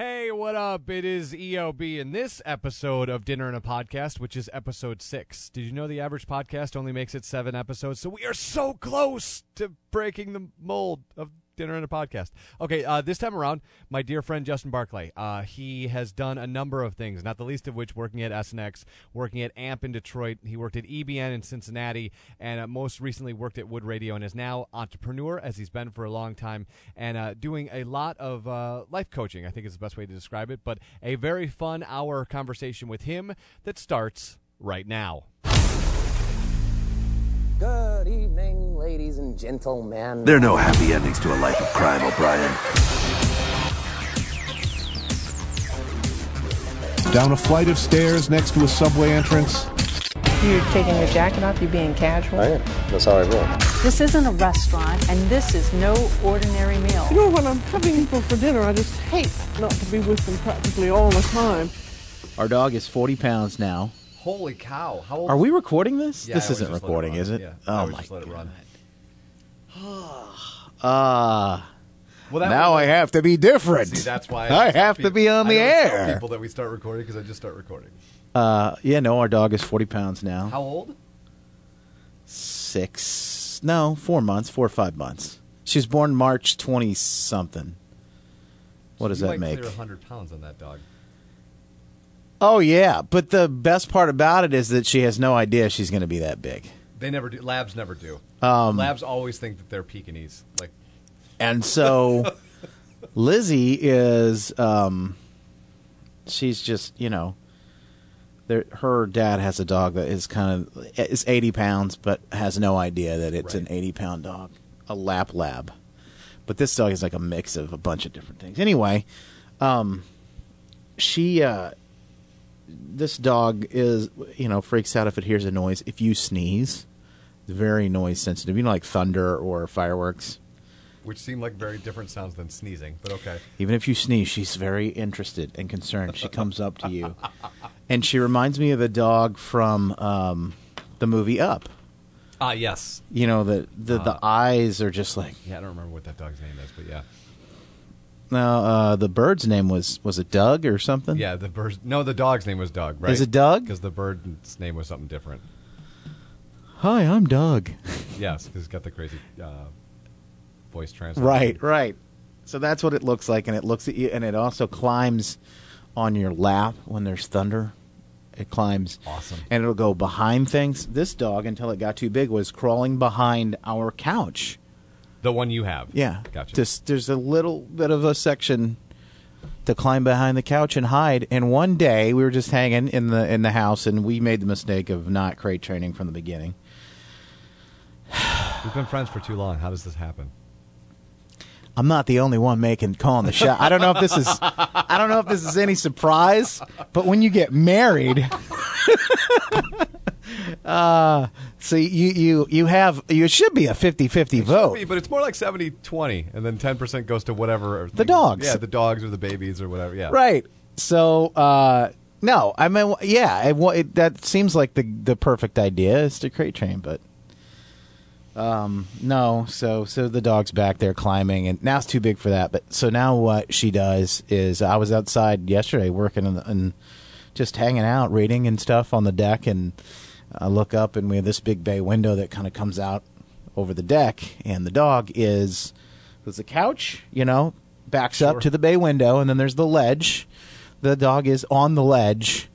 Hey, what up? It is EOB in this episode of Dinner and a Podcast, which is episode six. Did you know the average podcast only makes it seven episodes? So we are so close to breaking the mold of Dinner and a Podcast. Okay, uh, this time around, my dear friend Justin Barclay. Uh, he has done a number of things, not the least of which working at SNX, working at AMP in Detroit. He worked at EBN in Cincinnati, and uh, most recently worked at Wood Radio, and is now entrepreneur as he's been for a long time, and uh, doing a lot of uh, life coaching. I think is the best way to describe it. But a very fun hour conversation with him that starts right now. Good evening, ladies and gentlemen. There are no happy endings to a life of crime, O'Brien. Down a flight of stairs next to a subway entrance. You're taking your jacket off, you're being casual. I am. That's how I roll. This isn't a restaurant, and this is no ordinary meal. You know, when I'm having people for dinner, I just hate not to be with them practically all the time. Our dog is 40 pounds now. Holy cow! How old Are we recording this? Yeah, this I isn't just let it recording, run. is it? Yeah, oh always my just let it god. run. Ah, Well, that now I have to be different. See, that's why I tell have to people- be on the don't tell air. people that we start recording because I just start recording. Uh, yeah, no, our dog is 40 pounds now. How old? Six, no, four months, four or five months. She was born March 20 something. What does you that might make? Clear 100 pounds on that dog. Oh yeah, but the best part about it is that she has no idea she's going to be that big. They never do. Labs never do. Um, Labs always think that they're Pekingese. Like And so Lizzie is um she's just, you know, her dad has a dog that is kind of is 80 pounds but has no idea that it's an 80 pound dog, a lap lab. But this dog is like a mix of a bunch of different things. Anyway, um she uh this dog is you know freaks out if it hears a noise if you sneeze it's very noise sensitive you know like thunder or fireworks which seem like very different sounds than sneezing, but okay. Even if you sneeze, she's very interested and concerned. She comes up to you, and she reminds me of the dog from um, the movie Up. Ah, yes. You know, the the, the eyes are just like. Yeah, I don't remember what that dog's name is, but yeah, No, uh, the bird's name was was it Doug or something? yeah. The bird. No, the dog's name was Doug. Right? Is it Doug? Because the bird's name was something different. Hi, I'm Doug. Yes, because it's got the crazy uh, voice translation. right, right. So that's what it looks like, and it looks at you, and it also climbs on your lap when there's thunder. It climbs. Awesome. And it'll go behind things. This dog, until it got too big, was crawling behind our couch. The one you have. Yeah, Gotcha. Just there's a little bit of a section to climb behind the couch and hide. And one day we were just hanging in the in the house, and we made the mistake of not crate training from the beginning. We've been friends for too long. How does this happen? I'm not the only one making calling the shot. I don't know if this is I don't know if this is any surprise, but when you get married, uh, so you you you have you should be a 50-50 vote. But it's more like 70-20, and then ten percent goes to whatever. The dogs. Yeah, the dogs or the babies or whatever. Yeah. Right. So, uh, no, I mean, yeah, it, it, that seems like the the perfect idea is to crate train, but um, no. So, so the dog's back there climbing, and now it's too big for that. But so now what she does is, I was outside yesterday working and and just hanging out, reading and stuff on the deck, and I look up, and we have this big bay window that kind of comes out over the deck, and the dog is there's a couch, you know, backs up to the bay window, and then there's the ledge. The dog is on the ledge.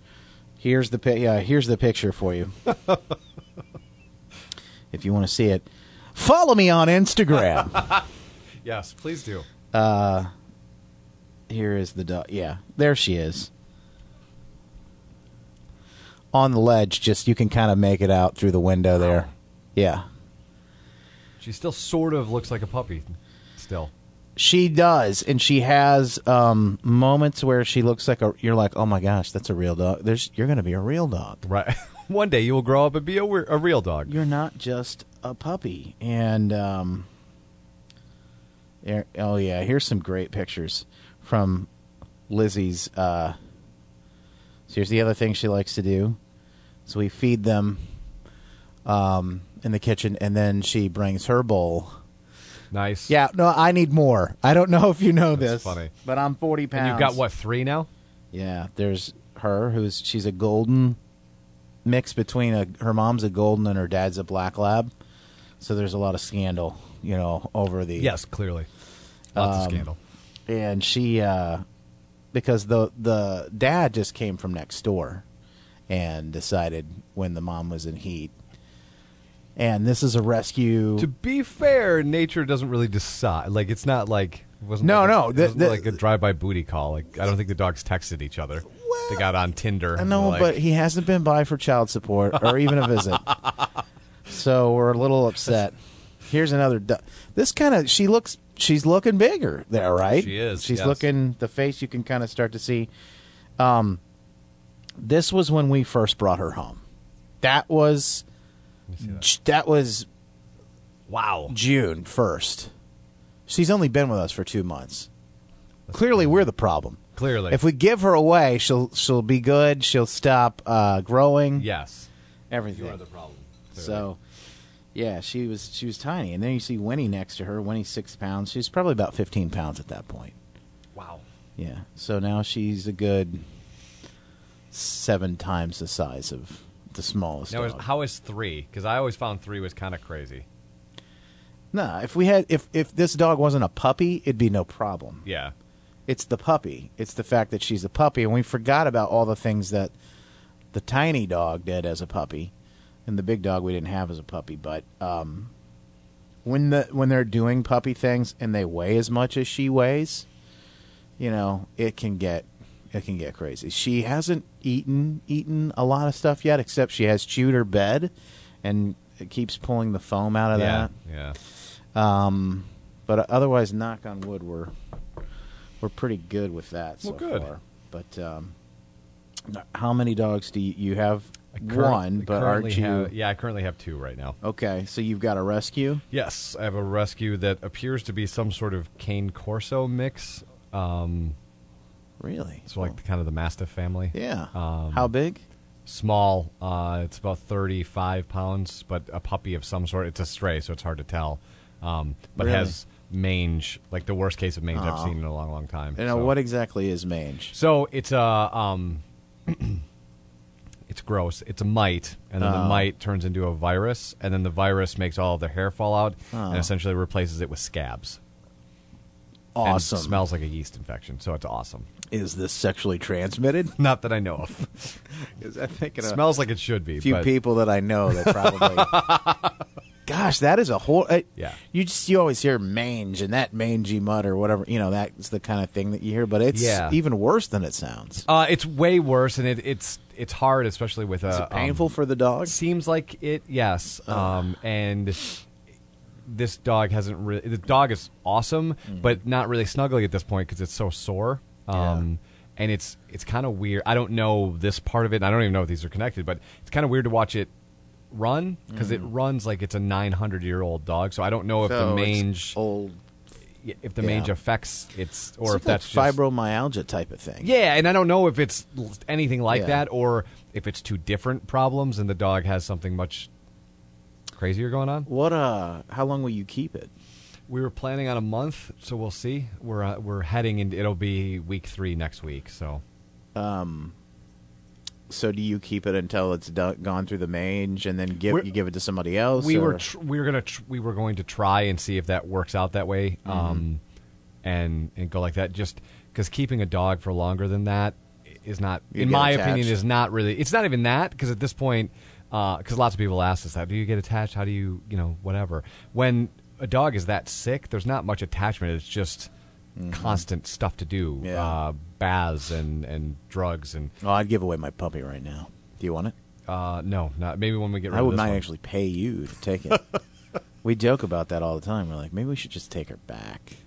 Here's the pi- yeah, here's the picture for you. if you want to see it, follow me on Instagram. Yes, please do. Uh, Here is the dog. Yeah, there she is. On the ledge, just you can kind of make it out through the window there. Yeah. She still sort of looks like a puppy. Still. She does, and she has um, moments where she looks like a. You're like, oh my gosh, that's a real dog. There's, you're going to be a real dog. Right. One day you will grow up and be a, we- a real dog. You're not just a puppy. And um, there- oh yeah, here's some great pictures from Lizzie's. Uh, so here's the other thing she likes to do. So we feed them um, in the kitchen, and then she brings her bowl Nice. Yeah, no, I need more. I don't know if you know That's this, funny. but I'm 40 pounds. And you've got what three now? Yeah, there's her who's she's a golden mix between a her mom's a golden and her dad's a black lab. So there's a lot of scandal, you know, over the Yes, clearly. Lots of Um, scandal. and she uh because the the dad just came from next door and decided when the mom was in heat. And this is a rescue To be fair, nature doesn't really decide. Like it's not like it wasn't No, like no, a, it the- wasn't the- like a drive-by booty call. Like I don't think the dogs texted each other. They got on Tinder. I know, like, but he hasn't been by for child support or even a visit. so we're a little upset. Here's another. Du- this kind of she looks. She's looking bigger there, right? She is, She's yes. looking. The face you can kind of start to see. Um, this was when we first brought her home. That was. Let me see that. That was wow. June first. She's only been with us for two months. Clearly, we're the problem. Clearly, If we give her away, she'll she'll be good. She'll stop uh, growing. yes, everything. you are the problem. Clearly. So, yeah, she was she was tiny, and then you see Winnie next to her. Winnie's six pounds. She's probably about fifteen pounds at that point. wow. Yeah. So now she's a good seven times the size of the smallest Now, is, how is three? Because I always found three was kind of crazy. nah, if we had if if this dog wasn't a puppy, it'd be no problem. Yeah, It's the puppy. It's the fact that she's a puppy, and we forgot about all the things that the tiny dog did as a puppy, and the big dog we didn't have as a puppy. But um, when the when they're doing puppy things and they weigh as much as she weighs, you know, it can get it can get crazy. She hasn't eaten eaten a lot of stuff yet, except she has chewed her bed, and it keeps pulling the foam out of yeah, that. yeah. Um, but otherwise, knock on wood, we're we're pretty good with that so Well, good. far. But um, how many dogs do you, you have? Curr- One, but aren't you? have- yeah, I currently have two right now. Okay, so you've got a rescue. Yes, I have a rescue that appears to be some sort of cane corso mix. Um, Really? so like the, kind of the mastiff family. yeah. Um, how big? Small. Uh, it's about thirty-five pounds, but a puppy of some sort. It's a stray, so it's hard to tell. Um, but Really? has mange, like the worst case of mange I've seen in a long, long time. You uh, know so. what exactly is mange? So it's a um, it's gross. It's a mite, and then the Oh. mite turns into a virus, and then the virus makes all of the hair fall out, and ah. essentially replaces it with scabs. And Awesome. smells like a yeast infection, so it's awesome. Is this sexually transmitted? Not that I know of. Is I think it smells like it should be. a few but people that I know that probably. Gosh, that is a whole. Uh, Yeah. You just you always hear mange and that mangy mud or whatever. You know that's the kind of thing that you hear, but it's Yeah. even worse than it sounds. Uh, it's way worse, and it, it's it's hard, especially with a. Is it painful for the dog? Seems like it, yes. Um, and this dog hasn't really. The dog is awesome, but not really snuggling at this point because it's so sore. Um, And it's it's kind of weird. I don't know this part of it. and I don't even know if these are connected, but it's kind of weird to watch it run because it runs like it's a 900 year old dog. So I don't know if So the mange old, if the yeah. mange affects its or if that's just, fibromyalgia type of thing. yeah, and I don't know if it's anything like Yeah. that or if it's two different problems and the dog has something much crazier going on. What? Uh, how long will you keep it? We were planning on a month, so we'll see. We're uh, we're heading into it'll be week three next week. So So do you keep it until it's done, gone through the mange, and then give We're- you give it to somebody else? we or- were tr- we were gonna tr- we were going to try and see if that works out that way, Mm-hmm. um, and and go like that. Just because keeping a dog for longer than that is not, You in my attached. opinion, is not really. It's not even that because at this point, because lots of people ask us that. Do you get attached? How do you you know whatever? When a dog is that sick, there's not much attachment. It's just constant stuff to do, Mm-hmm. Yeah. uh, baths and and drugs and Oh, I'd give away my puppy right now. Do you want it? uh, no, not maybe when we get rid I of would might one. actually pay you to take it. we joke about that all the time. We're like, maybe we should just take her back.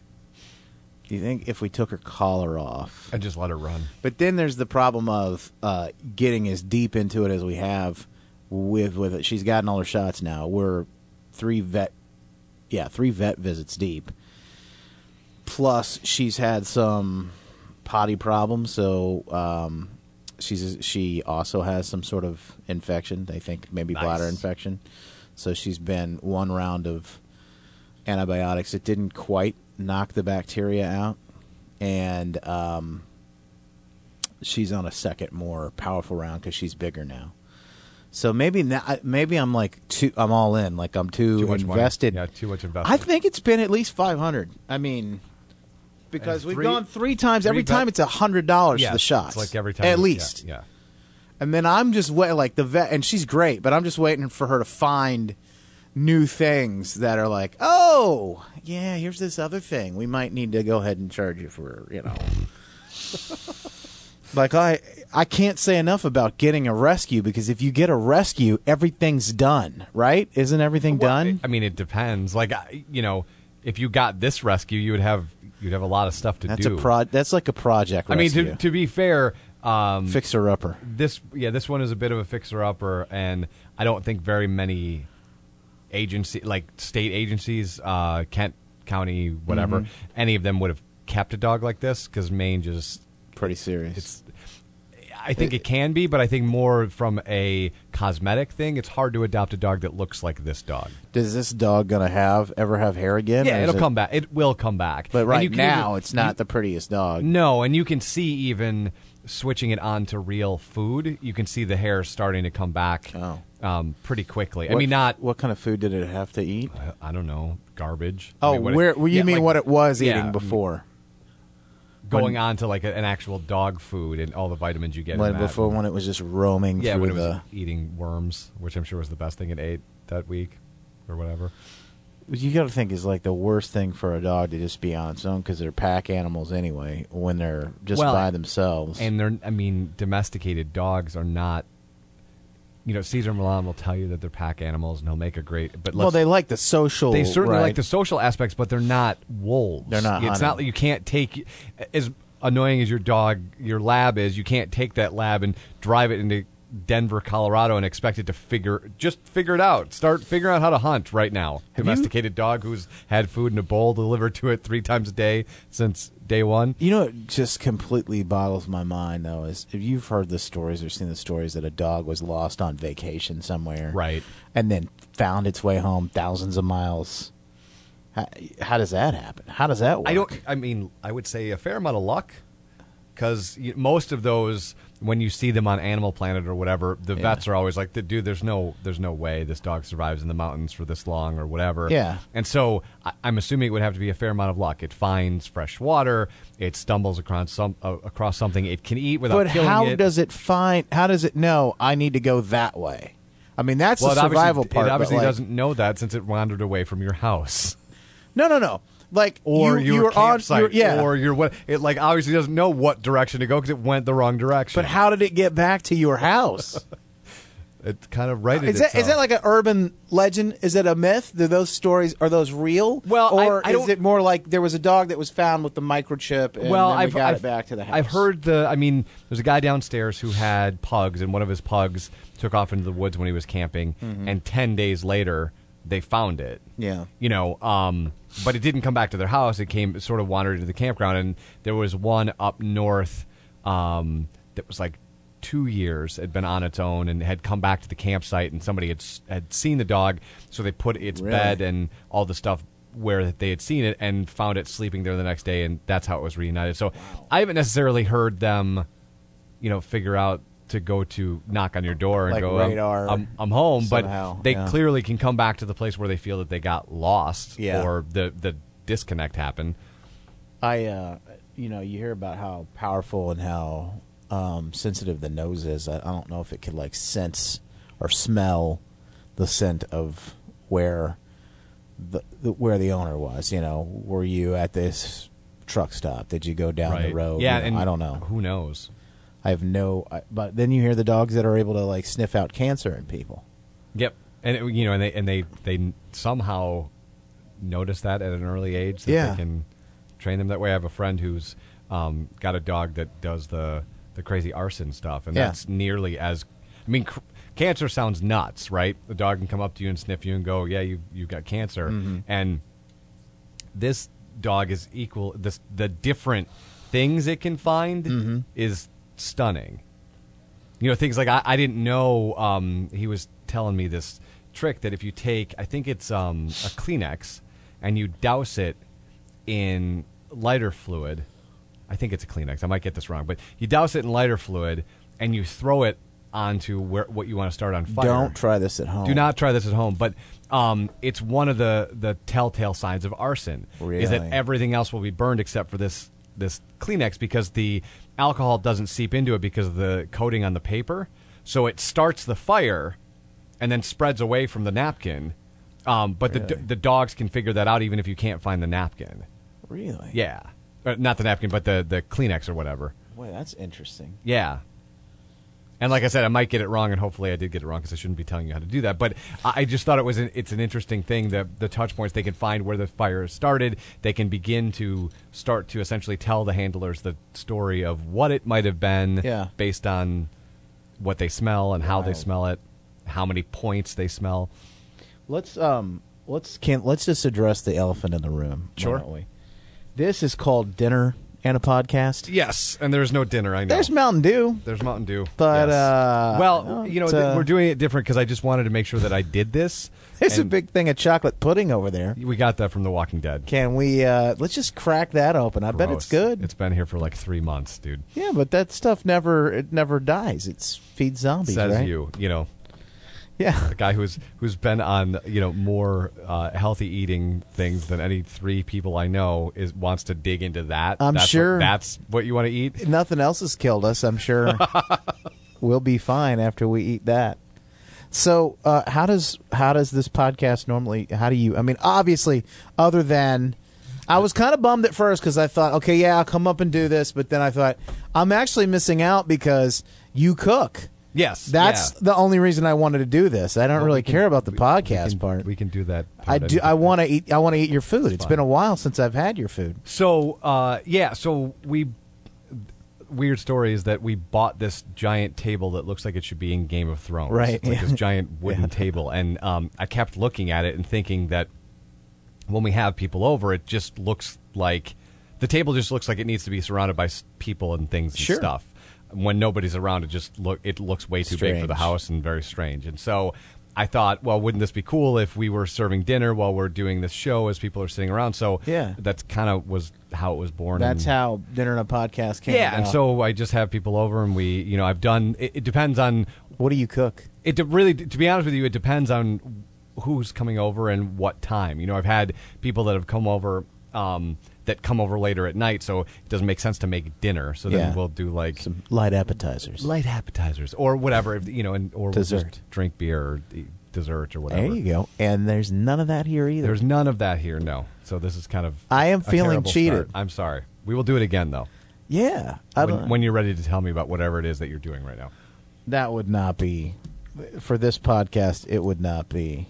Do you think if we took her collar off? and just let her run. But then there's the problem of uh, getting as deep into it as we have with with it. She's gotten all her shots now. We're three vet, yeah, three vet visits deep. Plus, she's had some potty problems, so um, she's she also has some sort of infection. They think maybe bladder infection. So she's been one round of antibiotics. It didn't quite knock the bacteria out, and um, she's on a second, more powerful round because she's bigger now. So maybe now, maybe I'm like too. I'm all in. Like I'm too, Too much money. invested. Yeah, too much invested. I think it's been at least five hundred. I mean, because And we've gone three times. Every bet- time it's a hundred dollars for the shots. It's like every time. at least. Yeah. And then I'm just wait like the vet, and she's great, but I'm just waiting for her to find new things that are like, oh, yeah, here's this other thing. We might need to go ahead and charge you for, you know. like I, I can't say enough about getting a rescue because if you get a rescue, everything's done, right? Isn't everything Well, done? I mean, it depends. Like, I- you know, if you got this rescue, you would have you'd have a lot of stuff to That's do. a pro. That's like a project. I mean, to, to be fair, um, fixer upper. this yeah, this one is a bit of a fixer upper, and I don't think very many agency like state agencies, uh, Kent County, whatever, Mm-hmm. any of them would have kept a dog like this because mange just Pretty serious. it's. I think it can be, but I think more from a cosmetic thing. It's hard to adopt a dog that looks like this dog. Does this dog gonna have ever have hair again? Yeah, or is it'll it- come back. It will come back. But And right you can now, even- it's not the prettiest dog. No, and you can see even switching it on to real food. You can see the hair starting to come back Oh. um, pretty quickly. I What- mean, not what kind of food did it have to eat? I don't know garbage. I Oh, mean, what it- where well, you yeah, mean like what it was yeah, eating before? Going on to like a, an actual dog food and all the vitamins you get. in that. before when it was just roaming yeah, through when it the was eating worms, which I'm sure was the best thing it ate that week or whatever. you got to think is like the worst thing for a dog to just be on its own because they're pack animals anyway when they're just Well, by themselves. And they're, I mean, domesticated dogs are not. You know, Cesar Millan will tell you that they're pack animals and he'll make a great. But well, they like the social. They certainly right? like the social aspects, but they're not wolves. They're not It's hunting. not you can't take as annoying as your dog, your lab is. You can't take that lab and drive it into Denver, Colorado, and expect it to figure just figure it out. Start figuring out how to hunt right now. Have you- Domesticated dog who's had food in a bowl delivered to it three times a day since day one. You know, it just completely boggles my mind though. Is if you've heard the stories or seen the stories that a dog was lost on vacation somewhere, Right. and then found its way home thousands of miles. How, how does that happen? How does that work? I don't. I mean, I would say a fair amount of luck, because most of those, when you see them on Animal Planet or whatever, the Yeah. vets are always like, "Dude, there's no, there's no way this dog survives in the mountains for this long or whatever." Yeah. And so I, I'm assuming it would have to be a fair amount of luck. It finds fresh water. It stumbles across some uh, across something it can eat without But how it. does it find? How does it know I need to go that way? I mean, that's well, the survival part. It but, obviously like- doesn't know that since it wandered away from your house. No, no, no. Like Or you, your you're on, campsite, you're, yeah. or your what? It like obviously doesn't know what direction to go because it went the wrong direction. but how did it get back to your house? It kind of righted is that is itself. that like an urban legend? Is it a myth? Do those stories are those real? Well, or I is don't- it more like there was a dog that was found with the microchip? And well, then we I've, got I've, it back to the house. I've heard the. I mean, there's a guy downstairs who had pugs, and one of his pugs took off into the woods when he was camping, and ten days later they found it. Mm-hmm. Yeah. You know, um, but it didn't come back to their house. It came, it sort of wandered into the campground, and there was one up north um, that was like two years had been on its own and had come back to the campsite, and somebody had had seen the dog, so they put its Really? bed and all the stuff where they had seen it and found it sleeping there the next day, and that's how it was reunited. So I haven't necessarily heard them, you know, figure out to go to knock on your door and Like go, I'm- I'm, I'm home, somehow, but they yeah. clearly can come back to the place where they feel that they got lost Yeah. or the the disconnect happened. I, uh, you know, you hear about how powerful and how um, sensitive the nose is. I, I don't know if it could like sense or smell the scent of where the, the where the owner was. You know, were you at this truck stop? Did you go down right? the road? Yeah, You know, and I don't know. Who knows? I have no. I, but then you hear the dogs that are able to like sniff out cancer in people. Yep, and it, you know, and they and they they somehow notice that at an early age. That Yeah. they can train them that way. I have a friend who's um, got a dog that does the the crazy arson stuff, and Yeah. that's nearly as. I mean, cr- cancer sounds nuts, right? The dog can come up to you and sniff you and go, "Yeah, you you've got cancer," Mm-hmm. and this dog is equal. This the different things it can find Mm-hmm. is stunning. You know, things like I, I didn't know. Um, he was telling me this trick that if you take, I think it's um, a Kleenex, and you douse it in lighter fluid. I think it's a Kleenex. I might get this wrong, but you douse it in lighter fluid and you throw it onto where what you want to start on fire. Don't try this at home. Do not try this at home, but um, it's one of the, the telltale signs of arson. Is that everything else will be burned except for this this Kleenex because the alcohol doesn't seep into it because of the coating on the paper. So it starts the fire and then spreads away from the napkin. Um, but the the dogs can figure that out even if you can't find the napkin. Really? Yeah, Uh, not the napkin, but the the Kleenex or whatever. Boy, that's interesting. Yeah. And like I said, I might get it wrong, and hopefully I did get it wrong because I shouldn't be telling you how to do that. But I just thought it was an, it's an interesting thing that the touch points they can find where the fire started. They can begin to start to essentially tell the handlers the story of what it might have been, Yeah. based on what they smell and how they smell it, how many points they smell. Let's um let's can let's just address the elephant in the room. Sure. This is called dinner and a podcast. Yes, and there's no dinner. I know. There's Mountain Dew. There's Mountain Dew, But, Yes. uh, well, no, you know, th- uh, we're doing it different because I just wanted to make sure that I did this. It's a big thing of chocolate pudding over there. We got that from The Walking Dead. Can we uh let's just crack that open. I bet it's good. It's been here for like three months, dude. yeah, but that stuff never it never dies. It's feeds zombies, Says right? you, you know, Yeah. a guy who's who's been on you know more uh, healthy eating things than any three people I know is wants to dig into that. I'm That's what- sure. that's what you want to eat. Nothing else has killed us, I'm sure. we'll be fine after we eat that. So, uh, how does how does this podcast normally? How do you? I mean, obviously, other than I was kind of bummed at first because I thought, okay, yeah, I'll come up and do this, but then I thought I'm actually missing out because you cook. Yes, That's yeah. the only reason I wanted to do this. I don't Well, really can- care about the we- podcast we can, part. We can do that. I part do. I want to eat. I want to eat your food. It's fine. been a while since I've had your food. So uh, yeah, so we weird story is that we bought this giant table that looks like it should be in Game of Thrones, Right, It's like yeah. this giant wooden Yeah. table, and um, I kept looking at it and thinking that when we have people over, it just looks like the table just looks like it needs to be surrounded by people and things and Sure. stuff. When nobody's around, it just look it looks way too big for the house and very strange. And so I thought, well, wouldn't this be cool if we were serving dinner while we're doing this show as people are sitting around? So Yeah. that's kind of was how it was born. That's and- how dinner and a podcast came. yeah, and so I just have people over, and we, you know, I've done. It, it depends on what do you cook? it. de- Really, to be honest with you, it depends on who's coming over and what time. You know, I've had people that have come over um, that come over later at night, so it doesn't make sense to make dinner. So then Yeah. we'll do like Some light appetizers. light appetizers or whatever, if, you know, and or we'll just Dessert. drink beer or eat dessert or whatever. There you go. And there's none of that here either. There's none of that here, no. So this is kind of. I am a feeling terrible cheated. start. I'm sorry. We will do it again though. yeah. I don't- When, when you're ready to tell me about whatever it is that you're doing right now. that would not be for this podcast. It would not be.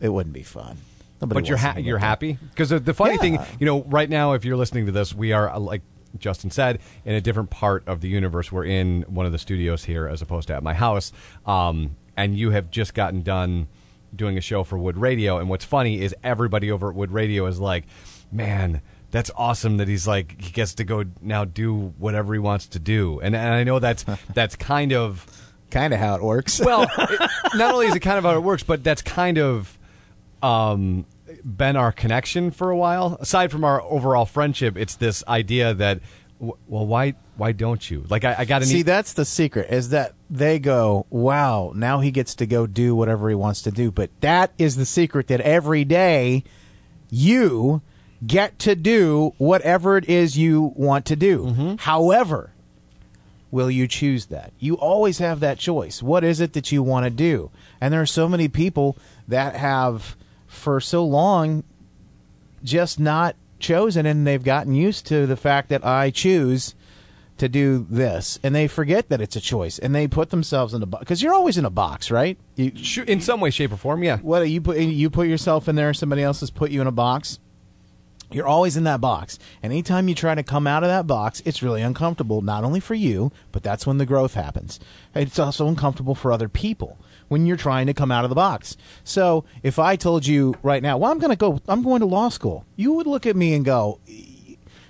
It wouldn't be fun. Nobody but you're ha- you're happy because the, the funny thing, you know, right now, if you're listening to this, we are uh, like Justin said in a different part of the universe. We're in one of the studios here, as opposed to at my house. Um, and you have just gotten done doing a show for Wood Radio. And what's funny is everybody over at Wood Radio is like, man. That's awesome that he's like he gets to go now do whatever he wants to do, and and I know that's that's kind of Kind of how it works. well, it, not only is it kind of how it works, but that's kind of um, been our connection for a while. Aside from our overall friendship, it's this idea that, w- well, why why don't you? Like, I, I got to See, that's the secret is that they go, wow, now he gets to go do whatever he wants to do. But that is the secret that every day you get to do whatever it is you want to do. Mm-hmm. However, will you choose that? You always have that choice. What is it that you want to do? And there are so many people that have, for so long, just not chosen and they've gotten used to the fact that I choose to do this. And they forget that it's a choice and they put themselves in a box because you're always in a box right? You, in some way, shape, or form, yeah. what you put you put yourself in there somebody else has put you in a box? You're always in that box. And anytime you try to come out of that box it's really uncomfortable not only for you but that's when the growth happens. It's also uncomfortable for other people when you're trying to come out of the box so if i told you right now well i'm going to go i'm going to law school you would look at me and go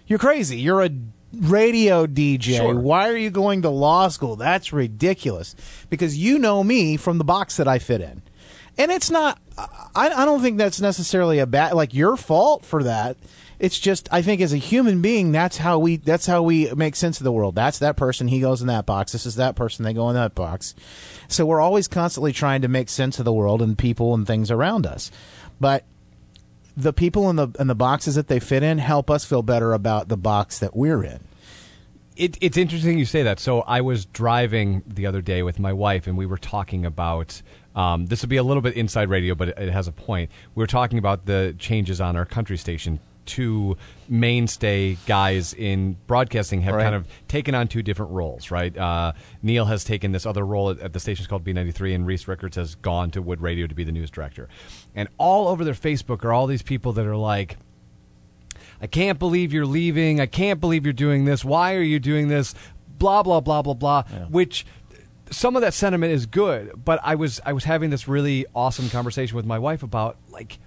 you're crazy you're a radio dj Sure. why are you going to law school that's ridiculous because you know me from the box that i fit in and it's not. I, I don't think that's necessarily a bad like your fault for that. It's just I think as a human being, that's how we that's how we make sense of the world. That's that person. He goes in that box. This is that person. They go in that box. So we're always constantly trying to make sense of the world and people and things around us. But the people in the in the boxes that they fit in help us feel better about the box that we're in. It, it's interesting you say that. So I was driving the other day with my wife, and we were talking about. Um, this would be a little bit inside radio, but it, it has a point. We were talking about the changes on our country station. Two mainstay guys in broadcasting have Right. kind of taken on two different roles, right? Uh, Neil has taken this other role at, at the station's called B93, and Reese Rickards has gone to Wood Radio to be the news director. And all over their Facebook are all these people that are like, I can't believe you're leaving. I can't believe you're doing this. Why are you doing this? Blah blah blah blah blah. Which some of that sentiment is good, but I was I was having this really awesome conversation with my wife about like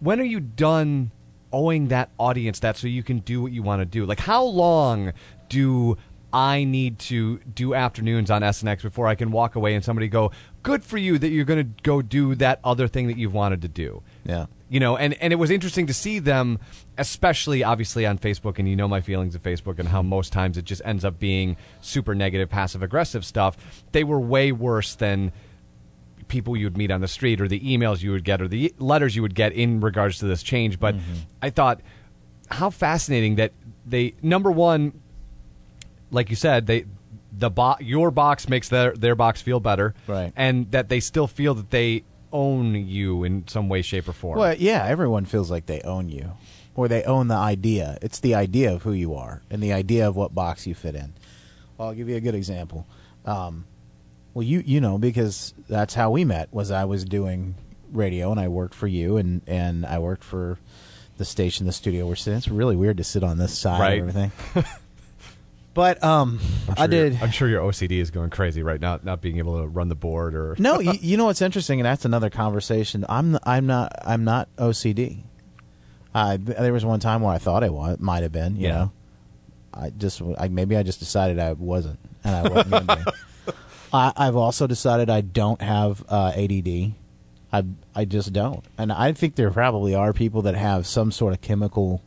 when are you done owing that audience that so you can do what you want to do? Like how long do I need to do afternoons on SNX before I can walk away and somebody go, "Good for you that you're going to go do that other thing that you've wanted to do." Yeah. you know and, and it was interesting to see them especially obviously on facebook and you know my feelings of facebook and how most times it just ends up being super negative passive aggressive stuff they were way worse than people you would meet on the street or the emails you would get or the letters you would get in regards to this change but i thought how fascinating that they number one like you said they the bo- your box makes their their box feel better Right. and that they still feel that they own you in some way shape or form Well, yeah, everyone feels like they own you, or they own the idea. It's the idea of who you are and the idea of what box you fit in. Well, I'll give you a good example. Um, well, you you know because that's how we met. Was I was doing radio and I worked for you and and I worked for the station, the studio we're sitting. It's really weird to sit on this side Right. of everything. but um, I'm I sure your- did. I'm sure your OCD is going crazy right now, not being able to run the board or. no, you, you know what's interesting, and that's another conversation. I'm I'm not I'm not OCD. I there was one time where I thought I was, might have been. You Yeah. know, I just I, maybe I just decided I wasn't, and I wasn't. I, I've also decided I don't have uh, ADD. I I just don't, and I think there probably are people that have some sort of chemical,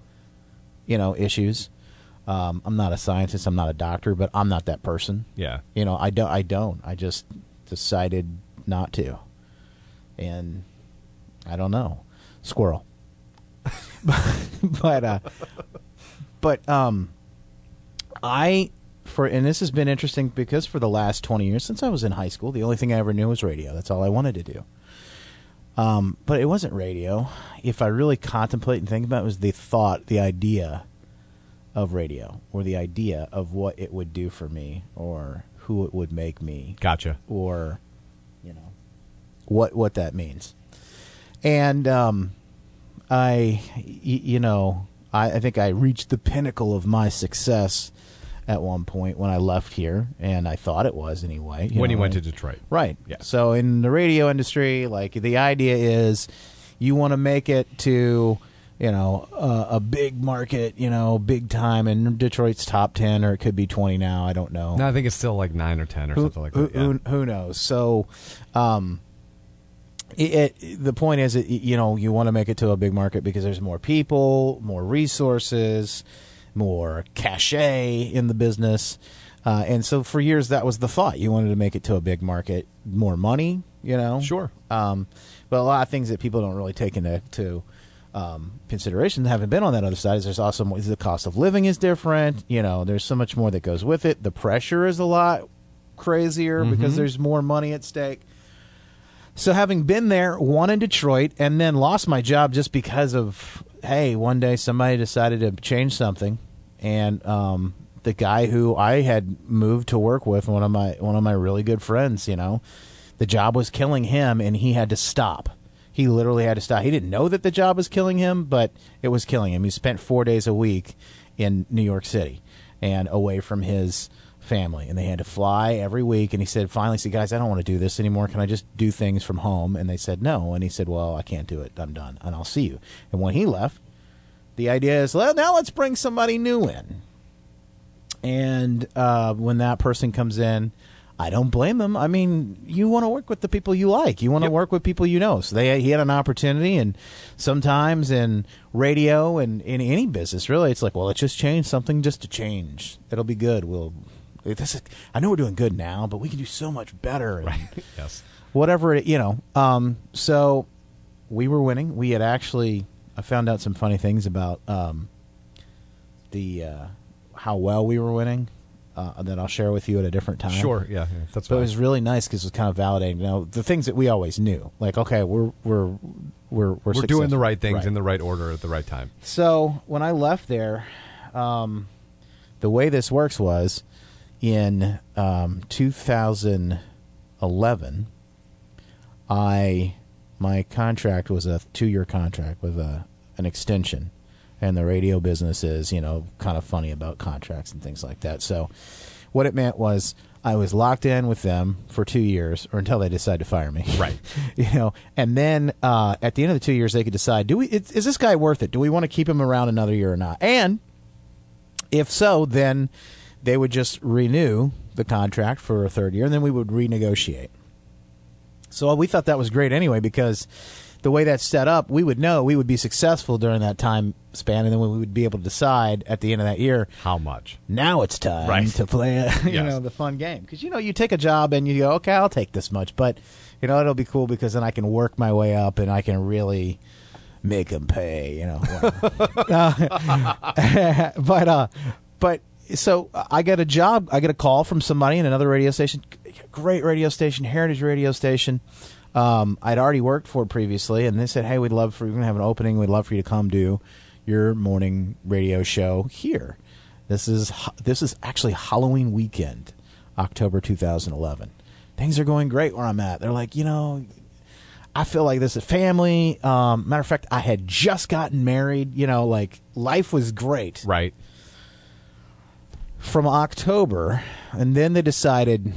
you know, issues. Um, I'm not a scientist. I'm not a doctor, but I'm not that person. Yeah. You know, I don't. I don't. I just decided not to, and I don't know. Squirrel. but uh, but um, I for and this has been interesting because for the last twenty years since I was in high school, the only thing I ever knew was radio. That's all I wanted to do. Um, but it wasn't radio. If I really contemplate and think about it, it was the thought, the idea of radio, or the idea of what it would do for me, or who it would make me, Gotcha. or you know what what that means. And um, I, y- you know, I, I think I reached the pinnacle of my success at one point when I left here, and I thought it was anyway. when you know, went I- to Detroit. Right. Yeah. So in the radio industry, like the idea is, you want to make it to, you know, uh, a big market, you know, big time, and Detroit's top ten, or it could be twenty now. I don't know. No, I think it's still like nine or ten or who, something like who, that. yeah. who, who knows? So, um, it, it, the point is, that you know, you want to make it to a big market because there's more people, more resources, more cachet in the business. Uh, and so for years, that was the thought. You wanted to make it to a big market, more money, you know? Sure. Um, but a lot of things that people don't really take into to, um, consideration, having been on that other side, is there's also more, the cost of living is different. You know, there's so much more that goes with it. The pressure is a lot crazier because there's more money at stake. So having been there, one in Detroit, and then lost my job just because of hey, one day somebody decided to change something, and um, the guy who I had moved to work with, one of my one of my really good friends, you know, the job was killing him, and he had to stop. He literally had to stop. He didn't know that the job was killing him, but it was killing him. He spent four days a week in New York City and away from his family. And they had to fly every week. And he said finally said guys i don't want to do this anymore. Can i just do things from home? And they said no. And he said well i can't do it. I'm done. And i'll see you. And when he left the idea is well now let's bring somebody new in and uh, when that person comes in I don't blame them. I mean, you want to work with the people you like. You want to Yep. work with people you know. So they he had an opportunity, and sometimes in radio and in any business, really, it's like, well, let's just change something just to change. It'll be good. We'll. This is, I know we're doing good now, but we can do so much better. And yes. whatever it, you know. Um, so we were winning. We had actually, I found out some funny things about um, the uh, how well we were winning uh, that I'll share with you at a different time. Sure. Yeah. yeah that's But it was really nice because it was kind of validating. You know, the things that we always knew, like okay, we're we're we're we're, We're doing the right things Right. in the right order at the right time. So when I left there, um, the way this works was in um, 2011, I my contract was a two year contract with a an extension, and the radio business is you know kind of funny about contracts and things like that. So what it meant was. I was locked in with them for two years, or until they decide to fire me. Right. you know, and then uh, at the end of the two years, they could decide: Do we? Is, is this guy worth it? Do we want to keep him around another year or not? And if so, then they would just renew the contract for a third year, and then we would renegotiate. So we thought that was great anyway because the way that's set up, we would know we would be successful during that time span, and then we would be able to decide at the end of that year. How much? Now it's time Right. to play, a, you Yes. know, the fun game because you know you take a job and you go, okay, I'll take this much, but you know it'll be cool because then I can work my way up and I can really make them pay, you know. Uh, but uh, but so I got a job. I get a call from somebody in another radio station, great radio station, Heritage Radio Station. Um, I'd already worked for previously, and they said, "Hey, we'd love for we're gonna have an opening. We'd love for you to come do your morning radio show here." This is this is actually Halloween weekend, October 2011. Things are going great where I'm at. They're like, you know, I feel like this is family. Um, matter of fact, I had just gotten married. You know, like life was great Right. from October, and then they decided,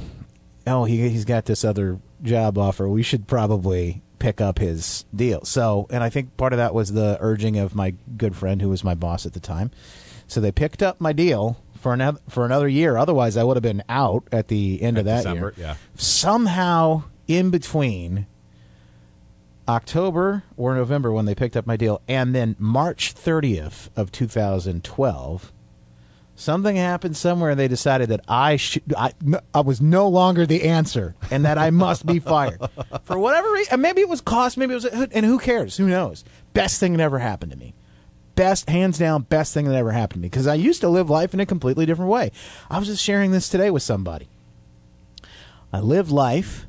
oh, he he's got this other job offer. We should probably pick up his deal. So, and I think part of that was the urging of my good friend who was my boss at the time. So they picked up my deal for another for another year. Otherwise, I would have been out at the end of that December, year. yeah. Somehow, in between October or November when they picked up my deal, and then March 30th of 2012, something happened somewhere. and They decided that I should, I, I was no longer the answer, and that I must be fired for whatever reason. Maybe it was cost, maybe it was, and who cares? Who knows? Best thing that ever happened to me. Best, hands down, best thing that ever happened to me because I used to live life in a completely different way. I was just sharing this today with somebody. I live life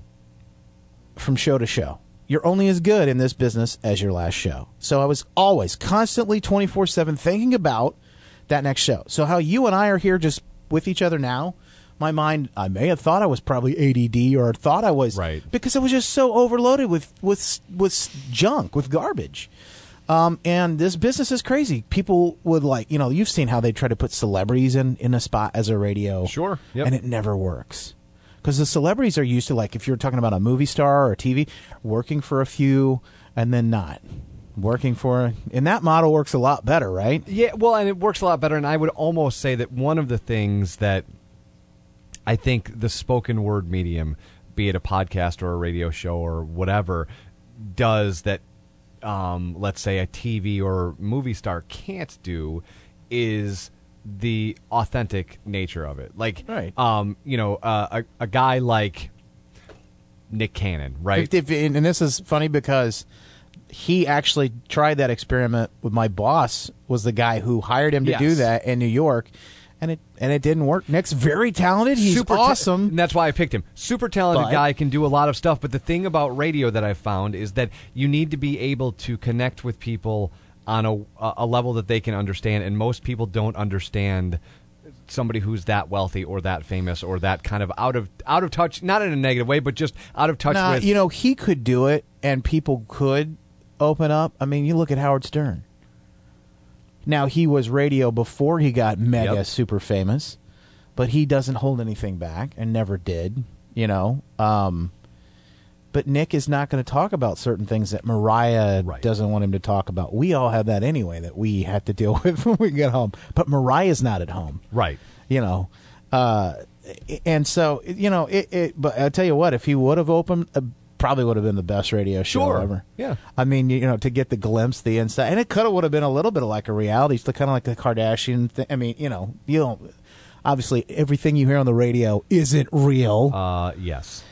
from show to show. You're only as good in this business as your last show. So I was always constantly 24 7 thinking about that next show. So, how you and I are here just with each other now, my mind, I may have thought I was probably ADD or thought I was. Right. Because I was just so overloaded with, with, with junk, with garbage. Um, and this business is crazy. People would like, you know, you've seen how they try to put celebrities in, in a spot as a radio. Sure, yep. And it never works. Because the celebrities are used to, like, if you're talking about a movie star or a TV, working for a few and then not. Working for, and that model works a lot better, right? Yeah, well, and it works a lot better. And I would almost say that one of the things that I think the spoken word medium, be it a podcast or a radio show or whatever, does that, um, let's say, a TV or movie star can't do is the authentic nature of it. Like, Right. um, you know, uh, a, a guy like Nick Cannon, right? If- if- and this is funny because he actually tried that experiment with my boss was the guy who hired him to do that in New York and it and it didn't work nick's very talented he's ta- awesome and that's why I picked him. Super talented But- guy, can do a lot of stuff. But the thing about radio that I've found is that you need to be able to connect with people on a, a level that they can understand. And most people don't understand somebody who's that wealthy or that famous or that kind of out of out of touch. Not in a negative way, but just out of touch Nah, with. you know he could do it and people could open up i mean you look at howard stern now he was radio before he got mega Yep. super famous but he doesn't hold anything back and never did you know um but Nick is not going to talk about certain things that Mariah Right. doesn't want him to talk about. We all have that anyway that we have to deal with when we get home. But Mariah's not at home right. you know uh and so you know it, it. But I tell you what, if he would have opened, uh, probably would have been the best radio show Sure. ever. Yeah. I mean, you know, to get the glimpse, the inside, and it could have would have been a little bit of like a reality, it's kind of like the Kardashian thing. I mean, you know, you don't. Obviously, everything you hear on the radio isn't real, Uh, yes.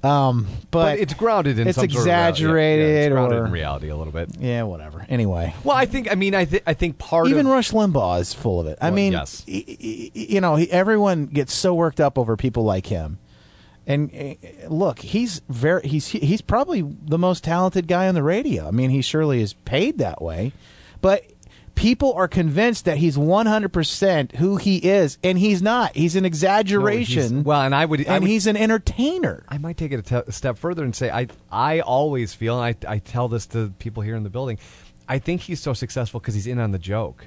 but, But, it's grounded in it's some sort of reality. Yeah, yeah, exaggerated it's grounded or- in reality a little bit. yeah, whatever. Anyway, Well, I think. I mean, I think. I think part even of Rush Limbaugh is full of it. I Well, mean, yes. y- y- you know, he, everyone gets so worked up over people like him. And uh, look, he's very he's he's probably the most talented guy on the radio. I mean, he surely is paid that way. But people are convinced that he's 100% who he is and he's not. He's an No, he's- exaggeration. well, and I would. I and would, he's an entertainer. I might take it a, a step further and say I I always feel, and I I tell this to people here in the building. I think he's so successful because he's in on the joke.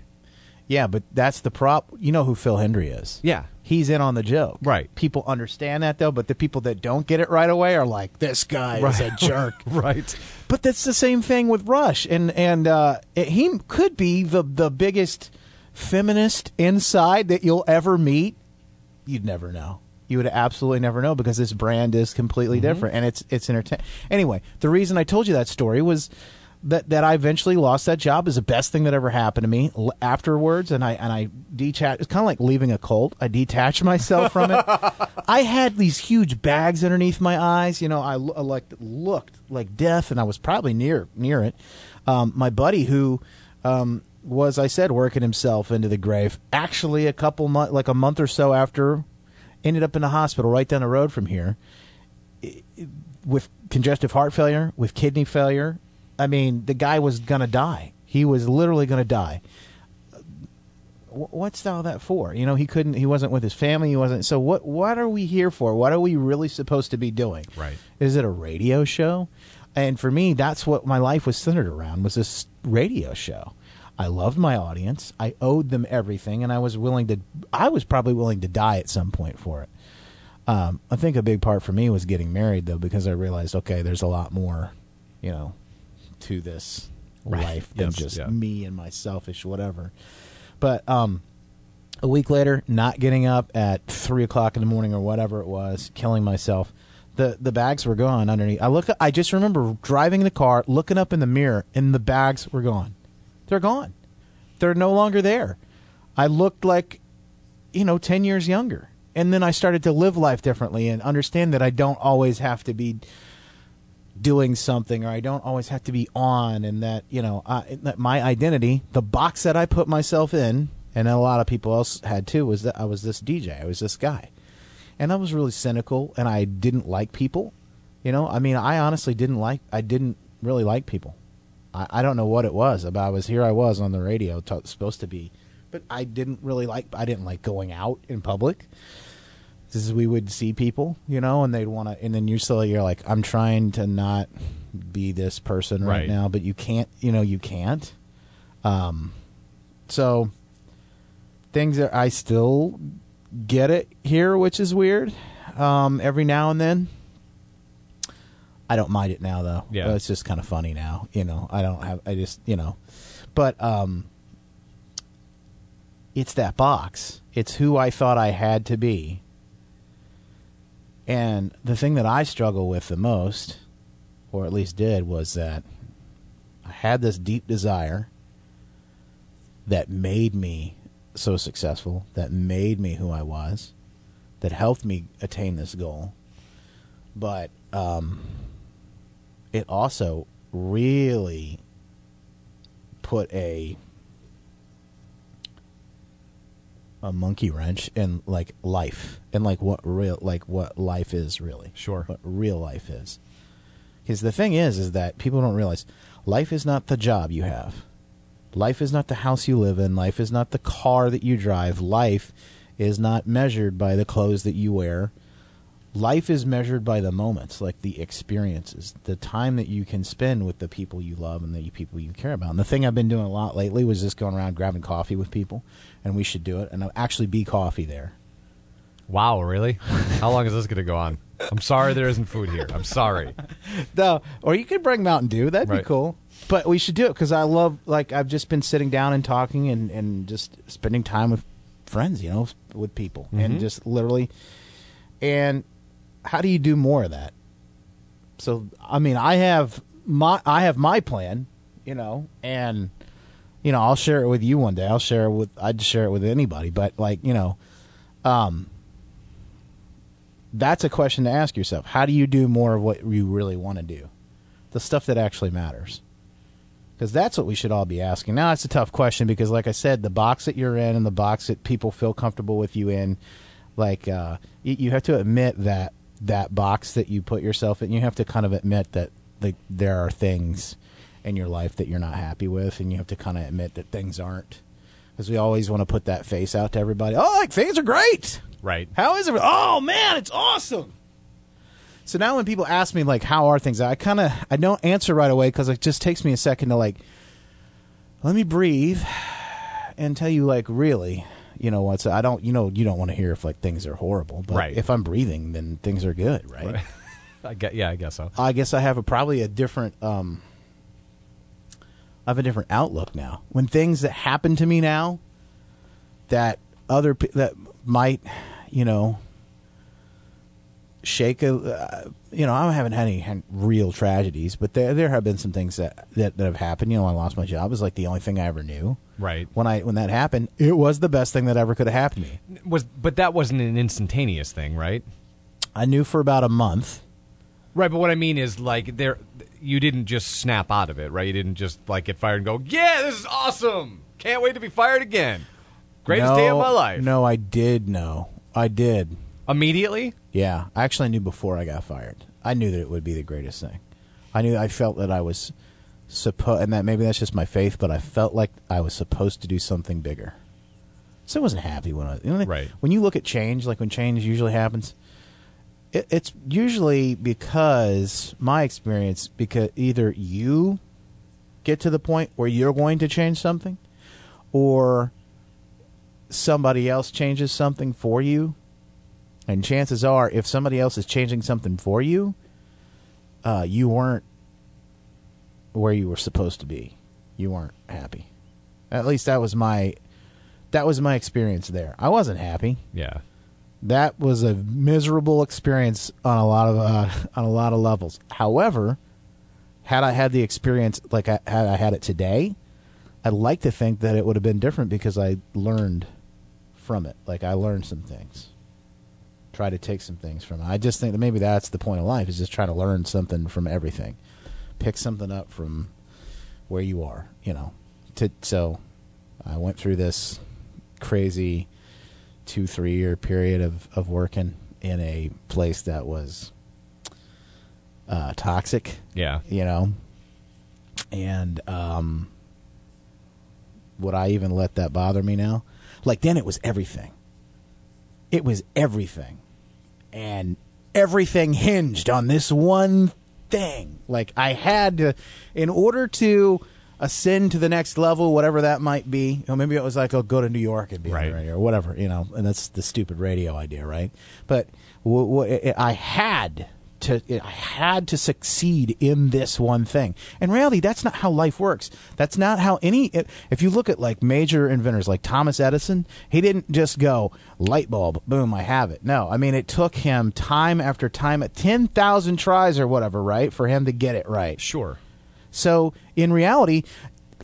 Yeah, but that's the prop. You know who Phil Hendrie is. Yeah. He's in on the joke. Right. People understand that though, but the people that don't get it right away are like, "This guy is a jerk." Right. But that's the same thing with Rush, and and uh, it- he could be the the biggest feminist inside that you'll ever meet. You'd never know. You would absolutely never know because this brand is completely different, and it's it's entertain. Anyway, the reason I told you that story was that that I eventually lost that job is the best thing that ever happened to me. L- afterwards, and I and I detached. It's kind of like leaving a cult. I detached myself from it. I had these huge bags underneath my eyes. You know, I like looked like death, and I was probably near near it. Um, my buddy who. Um, was I said working himself into the grave? Actually, a couple month, like a month or so after, ended up in the hospital right down the road from here i- i- with congestive heart failure, with kidney failure. I mean, the guy was gonna die. He was literally gonna die. What's all that for? You know, he couldn't. He wasn't with his family. He wasn't. So what? What are we here for? What are we really supposed to be doing? Right. Is it a radio show? And for me, that's what my life was centered around. Was this radio show? I loved my audience. I owed them everything, and I was willing to. I was probably willing to die at some point for it. Um, I think a big part for me was getting married, though, because I realized, okay, there's a lot more, you know, to this life than Yes, just yeah. me and my selfish whatever. But um, a week later, not getting up at three o'clock in the morning or whatever it was, killing myself. The the bags were gone underneath. I look. I just remember driving the car, looking up in the mirror, and the bags were gone. They're gone. They're no longer there. I looked like, you know, ten years younger. And then I started to live life differently and understand that I don't always have to be doing something or I don't always have to be on and that you know I, that my identity the box that I put myself in and a lot of people else had too was that I was this DJ I was this guy. And I was really cynical and I didn't like people you know? I mean I honestly didn't like I didn't really like people. I, I don't know what it was but I was here I was on the radio t- supposed to be but I didn't really like I didn't like going out in public this is we would see people, you know, and they'd want to, and then you're still you're like, I'm trying to not be this person right, Right. now, but you can't, you know, you can't. Um, so things that I still get it here, which is weird. Um, every now and then, I don't mind it now though. Yeah. it's just kind of funny now, you know. I don't have, I just, you know, but um, it's that box. It's who I thought I had to be. And the thing that I struggle with the most, or at least did, was that I had this deep desire that made me so successful, that made me who I was, that helped me attain this goal. But um, it also really put a a monkey wrench in like life and like what real like what life is really. Sure. what real life is. Because the thing is is that people don't realize life is not the job you have. Life is not the house you live in. Life is not the car that you drive. Life is not measured by the clothes that you wear. Life is measured by the moments like the experiences the time that you can spend with the people you love and the people you care about. And the thing i've been doing a lot lately was just going around grabbing coffee with people and we should do it and I'll actually be coffee there Wow, really? How long is this going to go on? I'm sorry there isn't food here. I'm sorry. no or you could bring mountain dew that'd be cool but we should do it because i love like i've just been sitting down and talking and, and just spending time with friends you know with people and just literally And how do you do more of that? So I mean, I have my I have my plan, you know, and you know, I'll share it with you one day. I'll share it with I'd share it with anybody, but like, you know, um that's a question to ask yourself. How do you do more of what you really want to do? The stuff that actually matters. Because that's what we should all be asking. Now, it's a tough question because, like I said, the box that you're in and the box that people feel comfortable with you in, like, uh, you, you have to admit that that box that you put yourself in, you have to kind of admit that like, there are things in your life that you're not happy with, and you have to kind of admit that things aren't. Because we always want to put that face out to everybody. Oh, like, things are great. Right. How is it? Oh man, it's awesome. So now when people ask me like how are things, I kind of I don't answer right away because it just takes me a second to like let me breathe and tell you like really, you know what's I don't you know you don't want to hear if like things are horrible, but Right. if I'm breathing then things are good, right? Right. I get, yeah, I guess so. I guess I have a probably a different um I have a different outlook now. When things that happen to me now that other pe- that might, you know, shake a uh, you know, I haven't had any had real tragedies, but there there have been some things that, that that have happened. You know, I lost my job. Was like the only thing I ever knew. Right. When I when that happened, it was the best thing that ever could have happened to me. Was but that wasn't an instantaneous thing, right? I knew for about a month. Right, but what I mean is like there you didn't just snap out of it, right? You didn't just like get fired and go, "Yeah, this is awesome. Can't wait to be fired again." Greatest no, day of my life. No, I did know. I did. Immediately? Yeah, I actually knew before I got fired. I knew that it would be the greatest thing. I knew I felt that I was supposed, and that maybe that's just my faith, but I felt like I was supposed to do something bigger. So I wasn't happy when I, you know, Right. when you look at change, like when change usually happens, it, it's usually because my experience, because either you get to the point where you're going to change something, or somebody else changes something for you and chances are, if somebody else is changing something for you, uh, you weren't where you were supposed to be. You weren't happy. At least that was my that was my experience there. I wasn't happy. Yeah. That was a miserable experience on a lot of uh, on a lot of levels. However, had I had the experience like I had I had it today, I'd like to think that it would have been different because I learned from it. Like I learned some things. Try to take some things from it. I just think that maybe that's the point of life is just trying to learn something from everything. Pick something up from where you are, you know. To so I went through this crazy two, three year period of, of working in a place that was uh, toxic Yeah. you know? And um would i even let that bother me now? Like then it was everything. It was everything. And everything hinged on this one thing. Like i had to in order to ascend to the next level whatever that might be you know, maybe it was like oh go to new york and be on the radio or whatever you know and that's the stupid radio idea right but w- w- i had to I had to succeed in this one thing. And reality, that's not how life works. That's not how any. If you look at like major inventors like Thomas Edison, he didn't just go light bulb, boom, I have it. No, I mean it took him time after time, at ten thousand tries or whatever, right, for him to get it right. Sure. So in reality,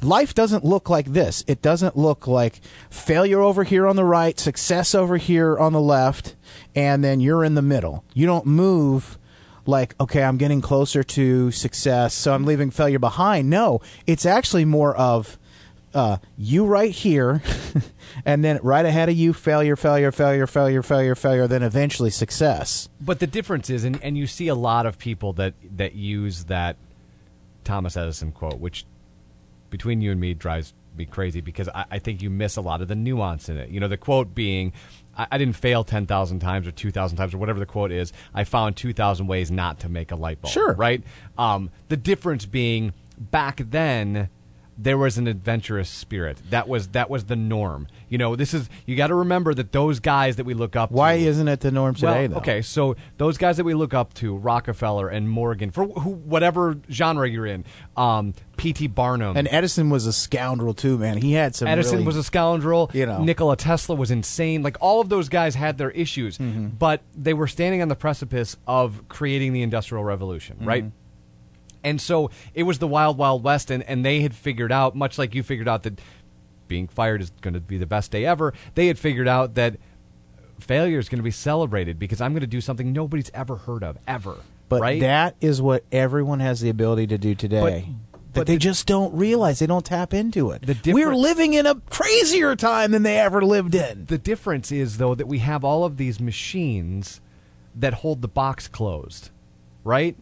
life doesn't look like this. It doesn't look like failure over here on the right, success over here on the left, and then you're in the middle. You don't move like, okay, I'm getting closer to success, so I'm leaving failure behind. No, it's actually more of uh, you right here, and then right ahead of you, failure, failure, failure, failure, failure, failure, then eventually success. But the difference is, and, and you see a lot of people that, that use that Thomas Edison quote, which between you and me drives me crazy because I, I think you miss a lot of the nuance in it. You know, the quote being, I, I didn't fail 10,000 times or 2,000 times or whatever the quote is. I found 2,000 ways not to make a light bulb. Sure. Right? Um, the difference being back then, there was an adventurous spirit. That was that was the norm. You know, this is you got to remember that those guys that we look up. To Why to, isn't it the norm today? well, though? okay, so those guys that we look up to, Rockefeller and Morgan, for who, whatever genre you're in, um, P.T. Barnum, And Edison was a scoundrel too, man. He had some. Edison really- was a scoundrel. you know. Nikola Tesla was insane. Like all of those guys had their issues, Mm-hmm. but they were standing on the precipice of creating the Industrial Revolution, Mm-hmm. right? And so it was the wild, wild west, and, and they had figured out, much like you figured out that being fired is going to be the best day ever. They had figured out that failure is going to be celebrated because I'm going to do something nobody's ever heard of ever. But right? that is what everyone has the ability to do today. but that they the- just don't realize. They don't tap into it. The We're living in a crazier time than they ever lived in. The difference is, though, that we have all of these machines that hold the box closed, right?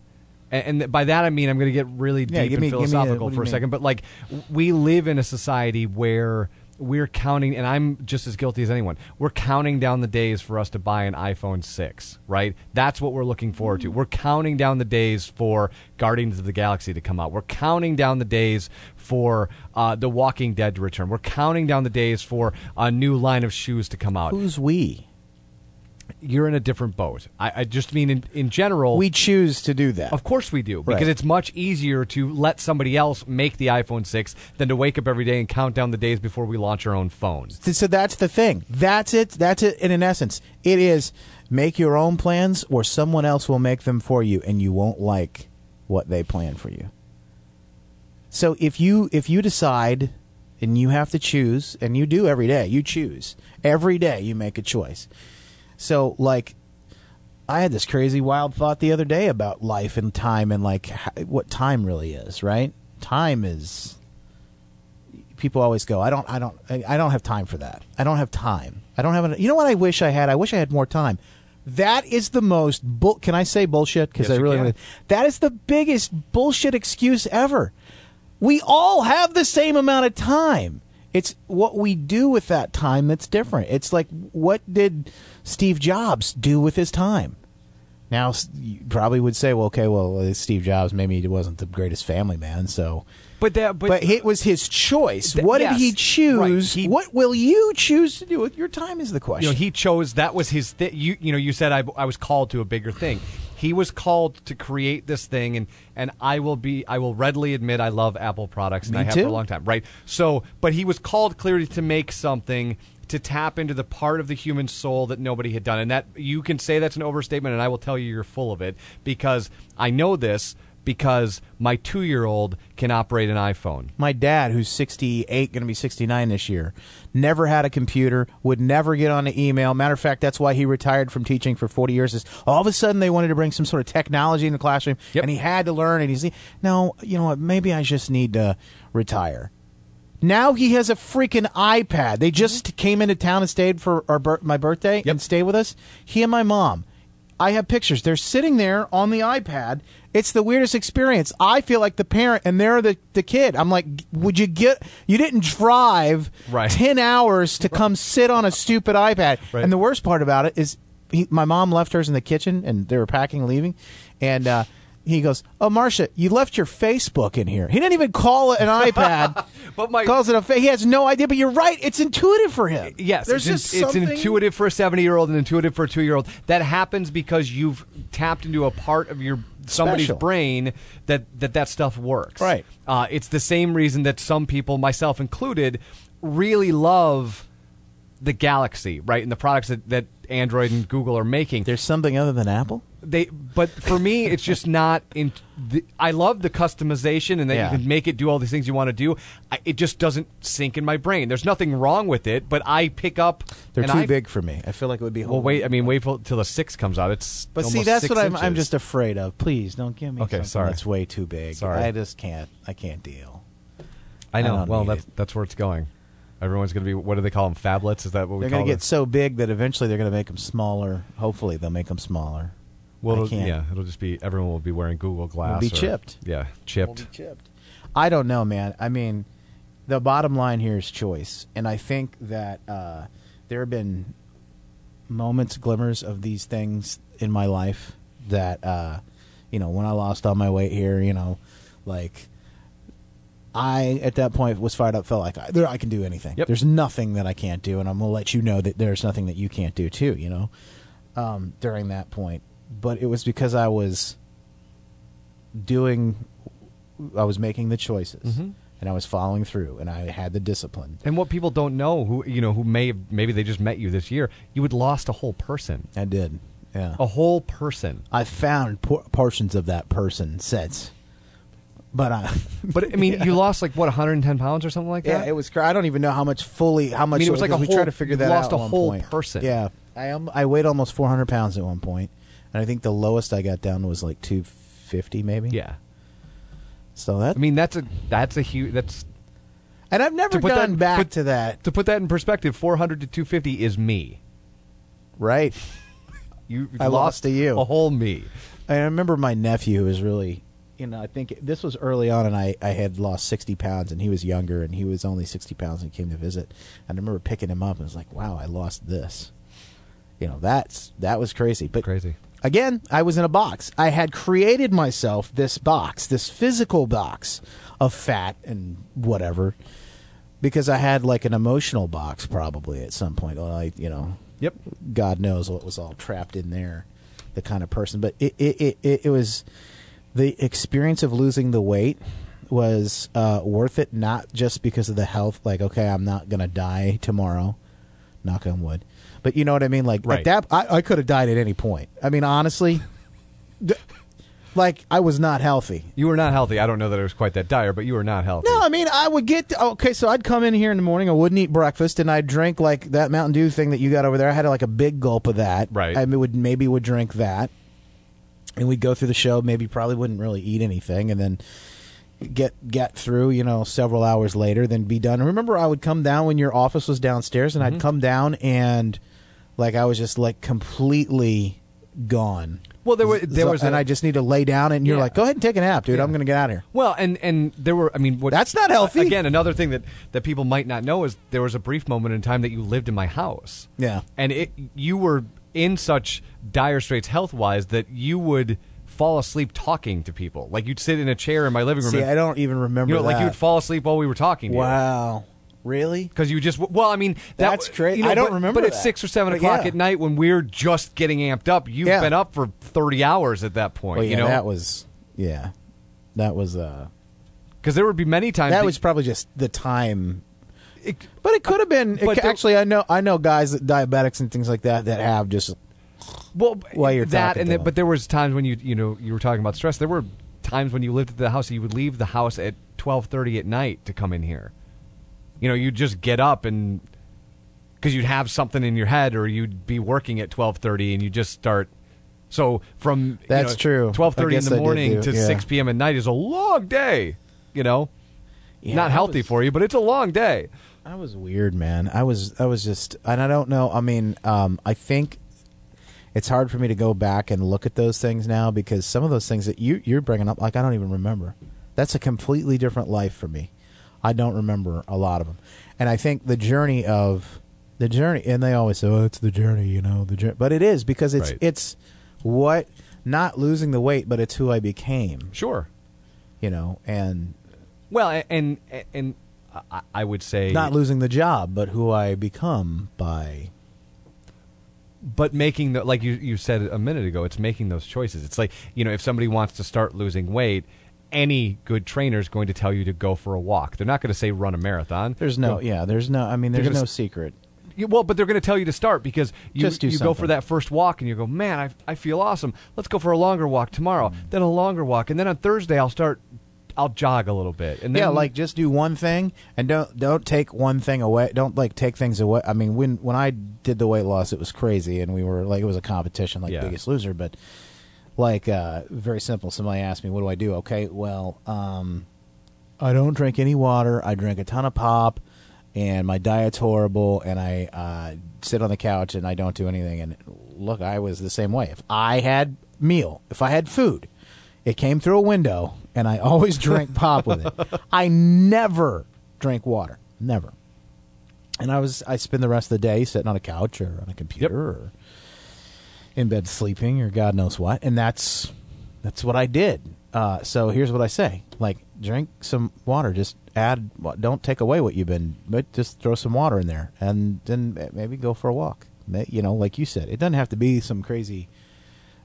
And, and by that I mean I'm going to get really Yeah, deep and me- me a- philosophical for a mean? second, but like we live in a society where we're counting, and I'm just as guilty as anyone. We're counting down the days for us to buy an iPhone six, right? That's what we're looking forward to. We're counting down the days for Guardians of the Galaxy to come out. We're counting down the days for uh, The Walking Dead to return. We're counting down the days for a new line of shoes to come out Who's we? You're in a different boat. I, I just mean in, in general. We choose to do that. of course we do because Right. it's much easier to let somebody else make the iPhone 6 than to wake up every day and count down the days before we launch our own phone. So that's the thing. That's it. That's it. And in essence, it is make your own plans, or someone else will make them for you, and you won't like what they plan for you. So if you if you decide, and you have to choose, and you do every day, you choose every day. You make a choice. So like. I had this crazy wild thought the other day about life and time and like what time really is, right? Time is people always go, I don't, I don't, I don't have time for that. I don't have time. I don't have. An, you know what I wish I had? I wish I had more time. That is the most. Bull, can I say bullshit? Because Yes, I really. wanna- That is the biggest bullshit excuse ever. We all have the same amount of time. It's what we do with that time that's different. It's like what did Steve Jobs do with his time? Now you probably would say, well, okay, well, uh, Steve Jobs maybe he wasn't the greatest family man, so But that, but, but, it was his choice. Th- what yes, did he choose? right. He- what will you choose to do with your time? Is the question. you know, he chose that was his thing. You, you know, you said I, I was called to a bigger thing. He was called to create this thing, and and I will be. I will readily admit I love Apple products, and Me I have too. for a long time. Right. So, but he was called clearly to make something to tap into the part of the human soul that nobody had done, and that you can say that's an overstatement, and I will tell you you're full of it because I know this because my two year old can operate an iPhone. My dad, who's 68, going to be 69 this year, never had a computer, would never get on the email. Matter of fact, that's why he retired from teaching for 40 years. Is all of a sudden they wanted to bring some sort of technology in the classroom, Yep. and he had to learn. And he's like, no, you know what? Maybe I just need to retire. Now he has a freaking iPad. They just came into town and stayed for our my birthday and stayed with us. He and my mom. I have pictures. They're sitting there on the iPad. It's the weirdest experience. I feel like the parent and they're the, the kid. I'm like, would you get, you didn't drive Right. 10 hours to come sit on a stupid iPad. Right. And the worst part about it is he, my mom left hers in the kitchen and they were packing leaving. And, uh, he goes, "Oh, Marcia, you left your Facebook in here." He didn't even call it an iPad. But my- calls it a. Fa- he has no idea. But you're right; it's intuitive for him. Yes, there's it's, just in- it's something- intuitive for a 70 year old and intuitive for a two year old. That happens because you've tapped into a part of your somebody's Special. brain that that that stuff works. Right. Uh, it's the same reason that some people, myself included, really love the Galaxy, right, and the products that, that Android and Google are making. There's something other than Apple. They, but for me, it's just not. In, the, I love the customization and that Yeah. you can make it do all these things you want to do. I, it just doesn't sink in my brain. There's nothing wrong with it, but I pick up. They're too I- big for me. I feel like it would be. Well, wait. I mean, wait till, till the six comes out. It's But see, that's six what I'm. I'm just afraid of. Please don't give me. Okay, something sorry. That's way too big. Sorry. I just can't. I can't deal. I know. I well, that's it. that's where it's going. Everyone's going to be. What do they call them? Phablets? Is that what we They're going to get so big that eventually they're going to make them smaller. Hopefully, they'll make them smaller. Well, it'll- yeah, it'll just be everyone will be wearing Google Glass. be or- chipped. Yeah, chipped. chipped. I don't know, man. I mean, the bottom line here is choice, and I think that uh, there have been moments, glimmers of these things in my life that, uh, you know, when I lost all my weight here, you know, like I at that point was fired up. Felt like I, there, I can do anything. Yep. There's nothing that I can't do, and I'm gonna let you know that there's nothing that you can't do too. You know, um, during that point, but it was because I was doing, I was making the choices, Mhm. and I was following through, and I had the discipline. And what people don't know, who you know, who may have, maybe they just met you this year, you had lost a whole person, I did. Yeah. a whole person. I found por- portions of that person since, but I. But I mean, you lost like what 110 pounds or something like that. Yeah, it was. I don't even know how much fully how much. mean, it was like a we whole- tried to figure that lost out. a at one whole point. person. Yeah, I am. I weighed almost 400 pounds at one point, and I think the lowest I got down was like 250, maybe. yeah. So that. I mean, that's a that's a huge that's and I've never put that- back put- to that. to put that in perspective. 400 to 250 is me. Right. You I lost to you. a whole me. I remember my nephew was really. You know, I think this was early on, and I, I had lost 60 pounds, and he was younger, and he was only 60 pounds, and he came to visit. And I remember picking him up, and was like, wow, I lost this. You know, that's that was crazy. But Crazy. Again, I was in a box. I had created myself this box, this physical box of fat and whatever, because I had like an emotional box probably at some point. Well, I, you know, Yep. God knows what was all trapped in there, the kind of person. But it it it, it, it was the experience of losing the weight was uh, worth it, not just because of the health. Like, okay, I'm not gonna die tomorrow, knock on wood. But you know what I mean? Like Right. at that, I, I could have died at any point. I mean, honestly, th- like I was not healthy. You were not healthy. I don't know that it was quite that dire, but you were not healthy. No, I mean, I would get okay. So I'd come in here in the morning. I wouldn't eat breakfast, and I'd drink like that Mountain Dew thing that you got over there. I had like a big gulp of that. Right. I would maybe would drink that, and we'd go through the show. Maybe probably wouldn't really eat anything, and then get get through. You know, several hours later, then be done. Remember, I would come down when your office was downstairs, and Mm-hmm. I'd come down and like I was just like completely gone. Well, there were there was and I just need to lay down, and you're Yeah. like, "Go ahead and take a nap, dude. I'm going to get out of here." Well, and and there were. I mean, what, That's not healthy. Again, another thing that that people might not know is there was a brief moment in time that you lived in my house. Yeah. and it you were in such dire straits health wise that you would fall asleep talking to people. Like you'd sit in a chair in my living room. See, and, I don't even remember. you know, like that. you would fall asleep while we were talking. to you. Wow. Really? Because you just well, I mean that, That's crazy. You know, I don't but, remember But at that. six or seven But o'clock yeah. at night when we're just getting amped up, you've Yeah. been up for thirty hours at that point. Well, yeah, you know, that was yeah, that was uh, because there would be many times that was probably just the time. it- But it could have been. It, actually, I know I know guys that diabetics and things like that that have just well while you're that and to then, but there was times when you you know you were talking about stress. There were times when you lived at the house, you would leave the house at twelve thirty at night to come in here. You know, you'd just get up and because you'd have something in your head, or you'd be working at twelve thirty, and you just start. So from That's true. Twelve thirty in the I did morning do- to yeah. six p.m. at night is a long day. You know, Yeah, not I healthy was- for you, but it's a long day. I was weird, man. I was I was just and I don't know. I mean, um, I think it's hard for me to go back and look at those things now because some of those things that you you're bringing up, like I don't even remember. That's a completely different life for me. I don't remember a lot of them, and I think the journey of the journey, and they always say, "Oh, it's the journey," you know, the journey. But it is because it's Right. it's what not losing the weight, but it's who I became, Sure. you know, and Well, and and, and I, I would say not losing the job, but who I become by but making the like you you said a minute ago, it's making those choices. It's like you know, if somebody wants to start losing weight, any good trainer is going to tell you to go for a walk. They're not going to say run a marathon. There's no, Go- yeah, there's no. I mean, there's no s- secret. You- well, but they're going to tell you to start because you you go for that first walk and you go, man, I I feel awesome. Let's go for a longer walk tomorrow. Mm. Then a longer walk, and then on Thursday I'll start. I'll jog a little bit, and then yeah, like just do one thing and don't don't take one thing away. Don't like take things away. I mean, when when I did the weight loss, it was crazy, and we were like it was a competition, like Yeah. Biggest Loser. But like uh, very simple. Somebody asked me, "What do I do?" Okay, well, um, I don't drink any water. I drink a ton of pop, and my diet's horrible. And I uh, sit on the couch and I don't do anything. And look, I was the same way. If I had meal, if I had food, it came through a window, and I always drank pop with it. I never drank water, never. And I was I spend the rest of the day sitting on a couch or on a computer or in bed sleeping or God knows what, and that's that's what I did. uh, so here's what I say: like, drink some water. Just add. Don't take away what you've been, but just throw some water in there, and then maybe go for a walk. You know, like you said, it doesn't have to be some crazy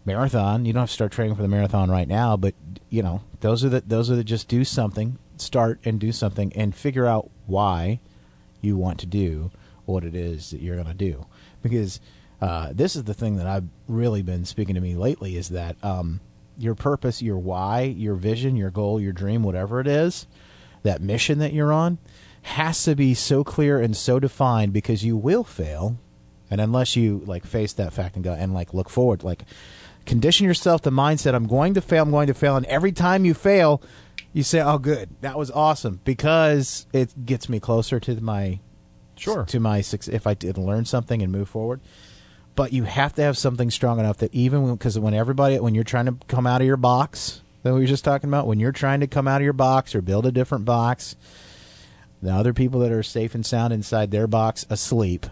marathon. You don't have to start training for the marathon right now, but you know, those are the those are the just do something, start and do something, and figure out why you want to do what it is that you're going to do. Because uh, this is the thing that I've really been speaking to me lately is that um, your purpose, your why, your vision, your goal, your dream, whatever it is, that mission that you're on, has to be so clear and so defined because you will fail and unless you like face that fact and go and like look forward like condition yourself to mindset i'm going to fail i'm going to fail and every time you fail you say oh good that was awesome because it gets me closer to my Sure. to my success. if i did learn something and move forward but you have to have something strong enough that even because when everybody when you're trying to come out of your box that we were just talking about when you're trying to come out of your box or build a different box the other people that are safe and sound inside their box asleep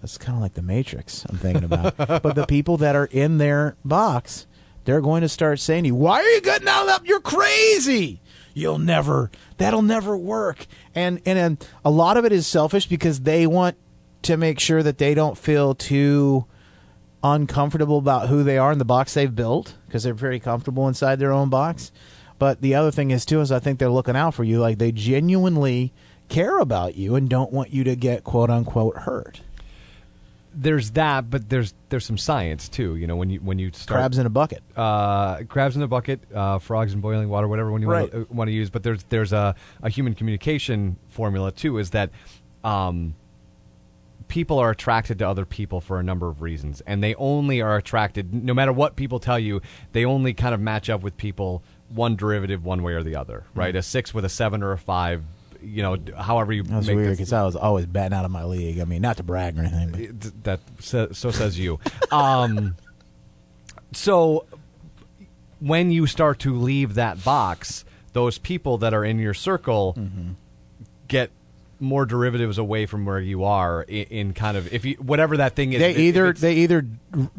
that's kind of like the matrix i'm thinking about. But the people that are in their box they're going to start saying to you why are you getting out of that you're crazy. You'll never that'll never work. And and, and a lot of it is selfish because they want to make sure that they don't feel too uncomfortable about who they are in the box they've built because they're very comfortable inside their own box. But the other thing is too is I think they're looking out for you, like they genuinely care about you and don't want you to get quote unquote hurt. There's that, but there's there's some science too. You know, when you when you start Crabs in a bucket. uh, crabs in the bucket, uh, frogs in boiling water, whatever one you Right. want, to, want to use. But there's there's a, a human communication formula too. Is that um, people are attracted to other people for a number of reasons, and they only are attracted, no matter what people tell you, they only kind of match up with people one derivative one way or the other, right? A six with a seven or a five, you know, however you That's make weird because I was always batting out of my league. I mean, not to brag or anything. But that so, so says you. Um, so when you start to leave that box, those people that are in your circle Mm-hmm. get more derivatives away from where you are in, in kind of if you whatever that thing is. they if it- if either they either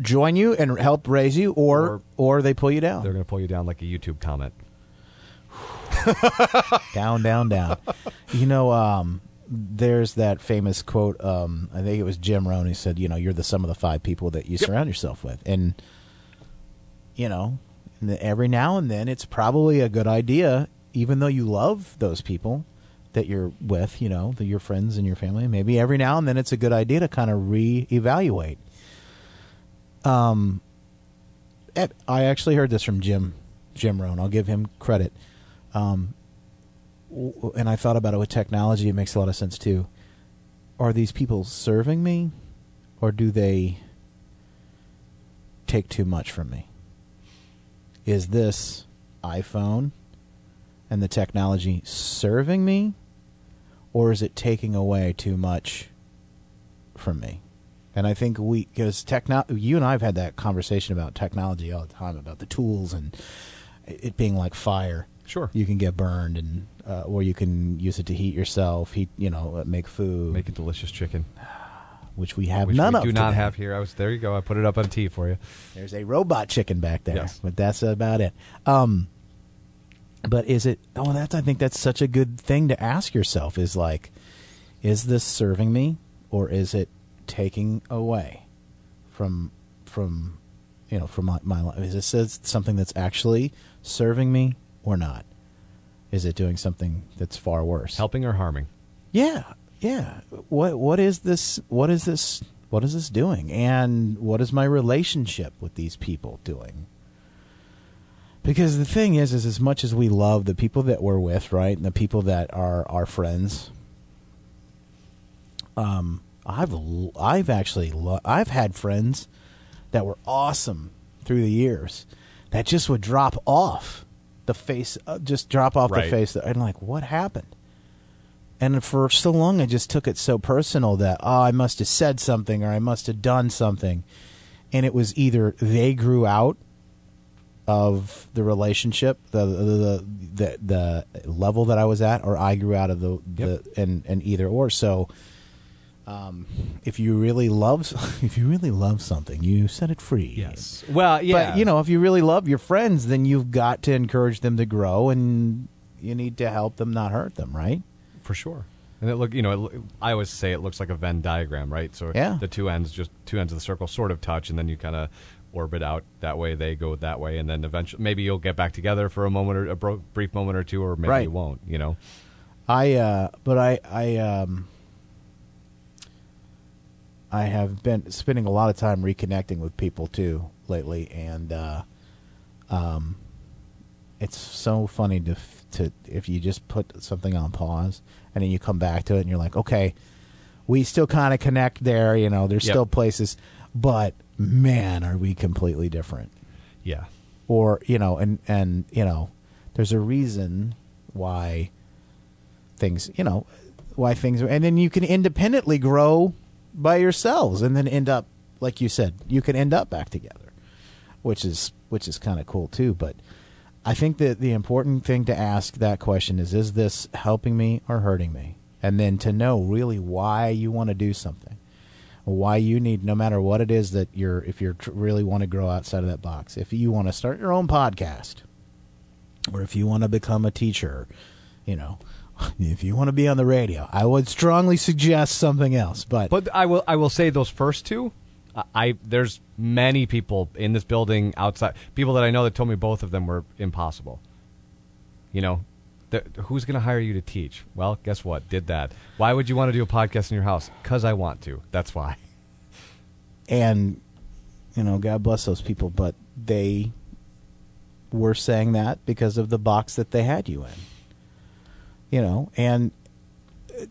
join you and help raise you, or Or- or, they pull you down. they're going to pull you down like a YouTube comment. down, down, down. you know, um, there's that famous quote. Um, I think it was Jim Rohn. who said, "You know, you're the sum of the five people that you surround yourself with." And you know, every now and then, it's probably a good idea, even though you love those people that you're with. You know, the, your friends and your family. Maybe every now and then, it's a good idea to kind of reevaluate. Um, I actually heard this from Jim Jim Rohn. I'll give him credit. Um, and I thought about it with technology. It makes a lot of sense too. Are these people serving me, or do they take too much from me? Is this iPhone and the technology serving me, or is it taking away too much from me? And I think we, because techno, you and I have had that conversation about technology all the time about the tools and it being like fire. Sure. You can get burned, and uh, or you can use it to heat yourself, heat, you know, uh, make food, Make a delicious chicken, which we have which none we of. do not have here. I was there. You go. I put it up on T for you. There's a robot chicken back there, Yes. but that's about it. Um, but is it? Oh, that's. I think that's such a good thing to ask yourself. Is like, is this serving me, or is it taking away from from you know from my, my life? Is this something that's actually serving me or not? Is it doing something that's far worse? Helping or harming? Yeah, yeah. What what is this? What is this? What is this doing? And what is my relationship with these people doing? Because the thing is, is as much as we love the people that we're with, right, and the people that are our friends, um, I've I've actually lo- I've had friends that were awesome through the years that just would drop off the face, uh, just drop off Right. the face, and like, what happened? And for so long, I just took it so personal that oh, I must have said something or I must have done something, and it was either they grew out of the relationship, the the the, the level that I was at, or I grew out of the, the and and either or. So um, if you really love if you really love something, you set it free. Yes. Well, yeah. But you know, if you really love your friends, then you've got to encourage them to grow, and you need to help them, not hurt them, right? for sure. And it look, you know, it, I always say it looks like a Venn diagram, right? So Yeah. the two ends, just two ends of the circle, sort of touch, and then you kind of orbit out that way. They go that way, and then eventually, maybe you'll get back together for a moment or a bro- brief moment or two, or maybe Right. you won't. You know. I uh but I I um I have been spending a lot of time reconnecting with people too lately and uh um it's so funny to to if you just put something on pause and then you come back to it and you're like okay we still kind of connect there you know there's Yep. still places but man are we completely different? Yeah. or you know and and you know there's a reason why things you know why things and then you can independently grow by yourselves and then end up like you said you can end up back together which is which is kind of cool too but i think that the important thing to ask that question is is this helping me or hurting me? And then to know really why you want to do something why you need no matter what it is that you're if you're tr- really want to grow outside of that box if you want to start your own podcast or if you want to become a teacher you know if you want to be on the radio i would strongly suggest something else but, But I will I will say those first two, I there's many people in this building outside people that I know that told me both of them were impossible. You know, who's going to hire you to teach? Well, guess what? Did that. Why would you want to do a podcast in your house? Cuz I want to. That's why. and you know god bless those people but they were saying that because of the box that they had you in you know and uh,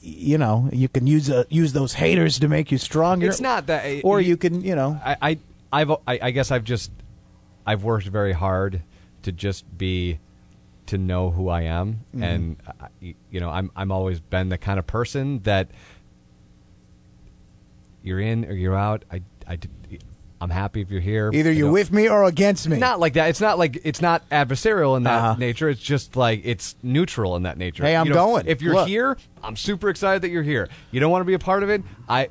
you know you can use uh, use those haters to make you stronger It's not that or you can you know I, I I've I, I guess I've just I've worked very hard to just be to know who I am and I, you know I'm I'm always been the kind of person that you're in or you're out I I I'm happy if you're here either you're with me or against me not like that it's not like it's not adversarial in that Uh-huh. nature it's just like it's neutral in that nature Hey, I'm You know, going. if you're Look. here I'm super excited that you're here you don't want to be a part of it I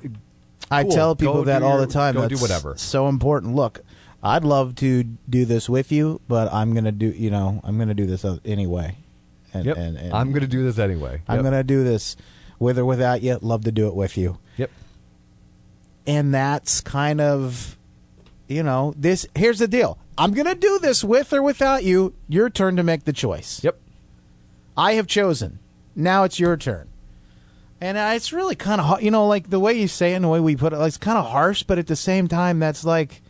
I tell people Go that all your- the time. go That's do whatever. So important. Look, I'd love to do this with you, but I'm gonna do. You know, I'm gonna do this anyway. And, Yep. and, and I'm going to do this anyway. I'm Yep. gonna do this, with or without you. Love to do it with you. Yep. And that's kind of, you know, this. Here's the deal. I'm gonna do this with or without you. Your turn to make the choice. Yep. I have chosen. Now it's your turn. And it's really kind of, you know, like the way you say it and the way we put it, like, it's kind of harsh, but at the same time, that's like,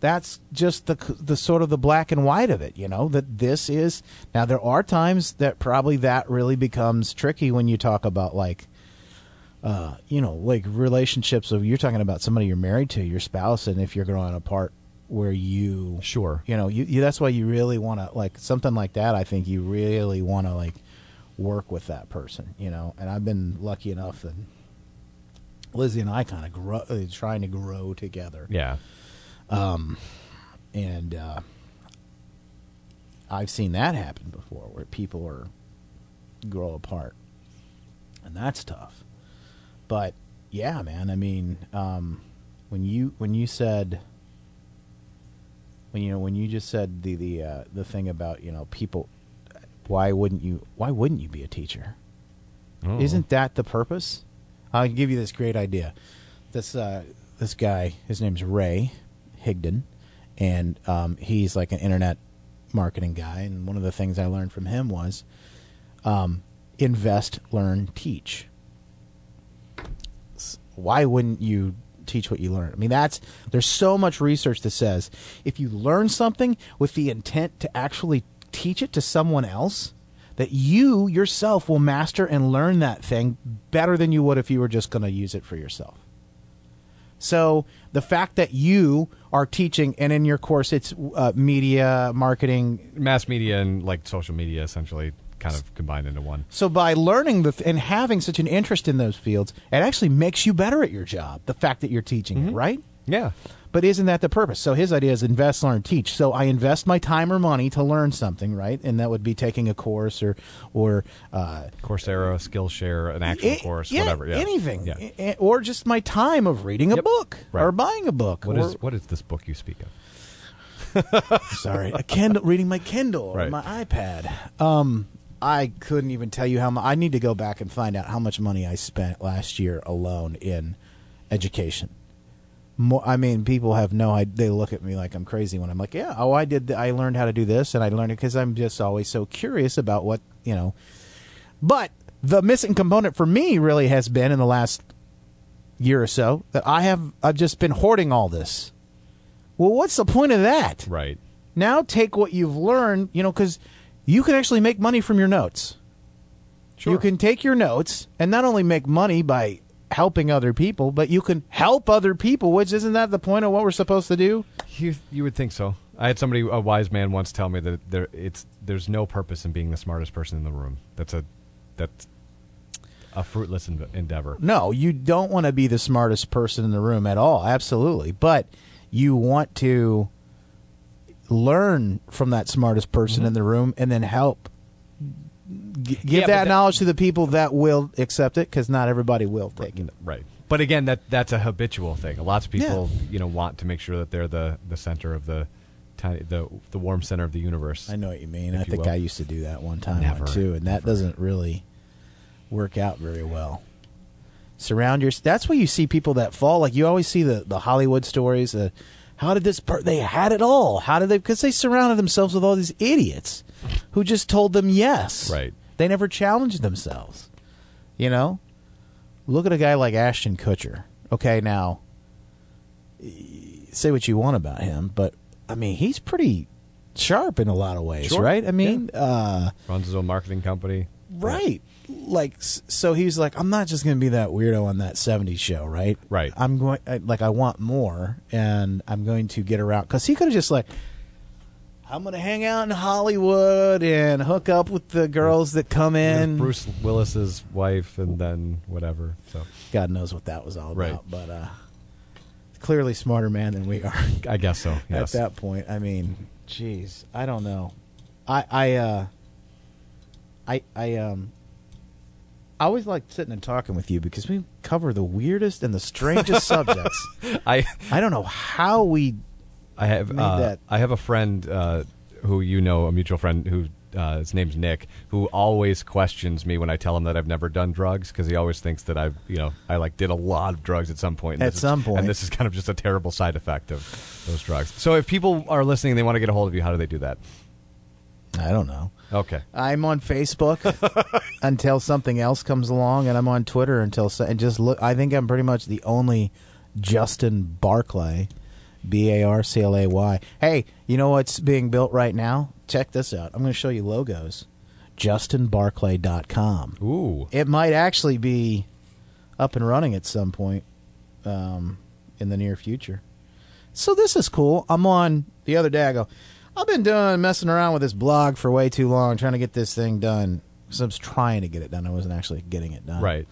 that's just the the sort of the black and white of it, you know. That this is now. There are times that probably that really becomes tricky when you talk about like, uh, you know, like relationships of you're talking about somebody you're married to, your spouse, and if you're growing apart, where you Sure. you know, you, you that's why you really want to like something like that. I think you really want to like work with that person, you know. And I've been lucky enough that Lizzie and I kind of grow, uh, trying to grow together, Yeah. And uh, I've seen that happen before, where people are grow apart, and that's tough. But yeah, man, I mean, um, when you when you said when you know when you just said the the uh, the thing about you know people, why wouldn't you why wouldn't you be a teacher? Oh. Isn't that the purpose? I'll give you this great idea. This uh, this guy, his name's Ray Higdon, and um, he's like an internet marketing guy. And one of the things I learned from him was um, invest, learn, teach. Why wouldn't you teach what you learn? I mean, that's there's so much research that says if you learn something with the intent to actually teach it to someone else, that you yourself will master and learn that thing better than you would if you were just going to use it for yourself. So the fact that you are teaching, and in your course it's uh, media marketing. Mass media and like social media essentially kind of combined into one. So by learning the th- and having such an interest in those fields, it actually makes you better at your job. The fact that you're teaching it, right? Yeah. But isn't that the purpose? So his idea is invest, learn, teach. So I invest my time or money to learn something, right? And that would be taking a course or or uh, Coursera, Skillshare, an actual a- course, yeah, whatever. Yeah. anything, Yeah. Or just my time of reading a Yep. book Right. or buying a book. What or, is what is this book you speak of? sorry, a Kindle, reading my Kindle or Right. my iPad. Um, I couldn't even tell you how much. I need to go back and find out how much money I spent last year alone in education. More, I mean, people have no idea. They look at me like I'm crazy when I'm like, "Yeah, oh, I did. th- I learned how to do this, and I learned it because I'm just always so curious about what you know." But the missing component for me really has been in the last year or so that I have. I've just been hoarding all this. Well, what's the point of that? Right. Now take what you've learned, you know, because you can actually make money from your notes. Sure. You can take your notes and not only make money by helping other people, but you can help other people, which isn't that the point of what we're supposed to do? You you would think so. I had somebody, a wise man, once tell me that there it's there's no purpose in being the smartest person in the room. That's a that's a fruitless en- endeavor. No, you don't want to be the smartest person in the room at all, absolutely. But you want to learn from that smartest person mm-hmm. in the room and then help give. Yeah, that that- knowledge to the people that will accept it because not everybody will take it. Right. But again, that that's a habitual thing. Lots of people, you know, want to make sure that they're the, the center of the tiny the the warm center of the universe. I know what you mean. I you think will. I used to do that one time Never. too, and that doesn't really work out very well. Surround your. That's where you see people that fall. Like you always see the the Hollywood stories. Uh, how did this? Per- they had it all. How did they? Because they surrounded themselves with all these idiots who just told them yes. Right. They never challenged themselves. You know. Look at a guy like Ashton Kutcher. Okay, now say what you want about him, but I mean he's pretty sharp in a lot of ways, Sure. right? I mean, uh, Runs his own marketing company. right? Like, so he's like, I'm not just going to be that weirdo on that '70s show, right? Right. I'm going, like, I want more, and I'm going to get around because he could have just like. I'm gonna hang out in Hollywood and hook up with the girls that come in. Bruce Willis's wife, and then whatever. So God knows what that was all Right. about, but uh, clearly smarter man than we are. I guess so. Yes. at that point. I mean, jeez, I don't know. I I uh I I um I always like sitting and talking with you because we cover the weirdest and the strangest subjects. I I don't know how we I have uh, I have a friend uh, who you know, a mutual friend who uh, his name's Nick, who always questions me when I tell him that I've never done drugs because he always thinks that I've you know I like did a lot of drugs at some point. and At this is- some point. and this is kind of just a terrible side effect of those drugs. So if people are listening, and they want to get a hold of you. How do they do that? I don't know. Okay, I'm on Facebook until something else comes along, and I'm on Twitter until so- and just look. I think I'm pretty much the only Justin Barclay, B A R C L A Y. Hey, you know what's being built right now? Check this out. I'm going to show you logos. JustinBarclay.com. ooh, It might actually be up and running at some point um, in the near future. So this is cool. I'm on the other day. I go, I've been doing messing around with this blog for way too long, trying to get this thing done. So I was trying to get it done. I wasn't actually getting it done. right.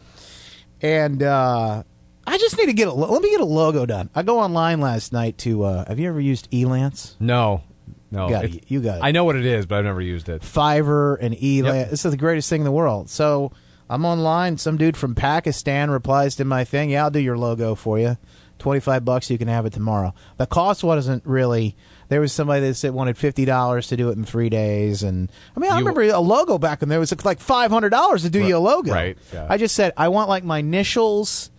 And uh, I just need to get a. lo- Let me get a logo done. I go online last night to. Uh, have you ever used Elance? No, no, You got it. You got it. I know what it is, but I've never used it. Fiverr and Elance. Yep. This is the greatest thing in the world. So I'm online. Some dude from Pakistan replies to my thing. Yeah, I'll do your logo for you. Twenty five bucks. You can have it tomorrow. The cost wasn't really. There was somebody that said wanted fifty dollars to do it in three days, and I mean I You- remember a logo back when there was like five hundred dollars to do you a logo. right, yeah. I just said I want like my initials,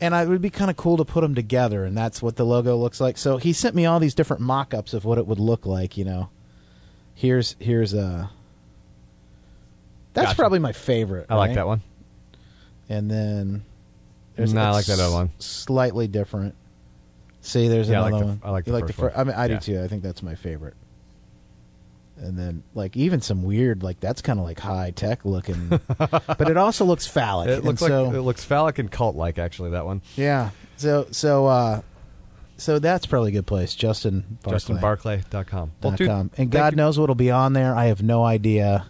and I, it would be kind of cool to put them together, and that's what the logo looks like. So he sent me all these different mock-ups of what it would look like. You know, here's here's a. That's Gotcha. probably my favorite. I like that one. And then there's No, I like that other one. Slightly different. See, there's Yeah, I like another the- one. I like you the like first the first. I mean, I Yeah. do too. I think that's my favorite. And then, like, even some weird, like that's kind of like high tech looking, but it also looks phallic. It and looks so, like it looks phallic and cult like. Actually, that one. yeah. So, so, uh, so that's probably a good place. Justin Barclay. JustinBarclay.com. Well, dude, com. And God knows what'll be on there. I have no idea.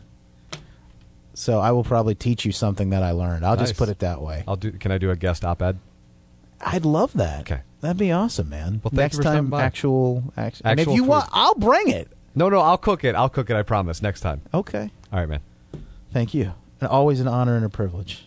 So I will probably teach you something that I learned. I'll Nice. just put it that way. I'll do. Can I do a guest op-ed? I'd love that. Okay. that'd be awesome, man. Well, thank next you for time, by. actual, act- and if you food. want, I'll bring it. No, no, I'll cook it. I'll cook it. I promise. Next time. Okay, All right, man. thank you. And always an honor and a privilege.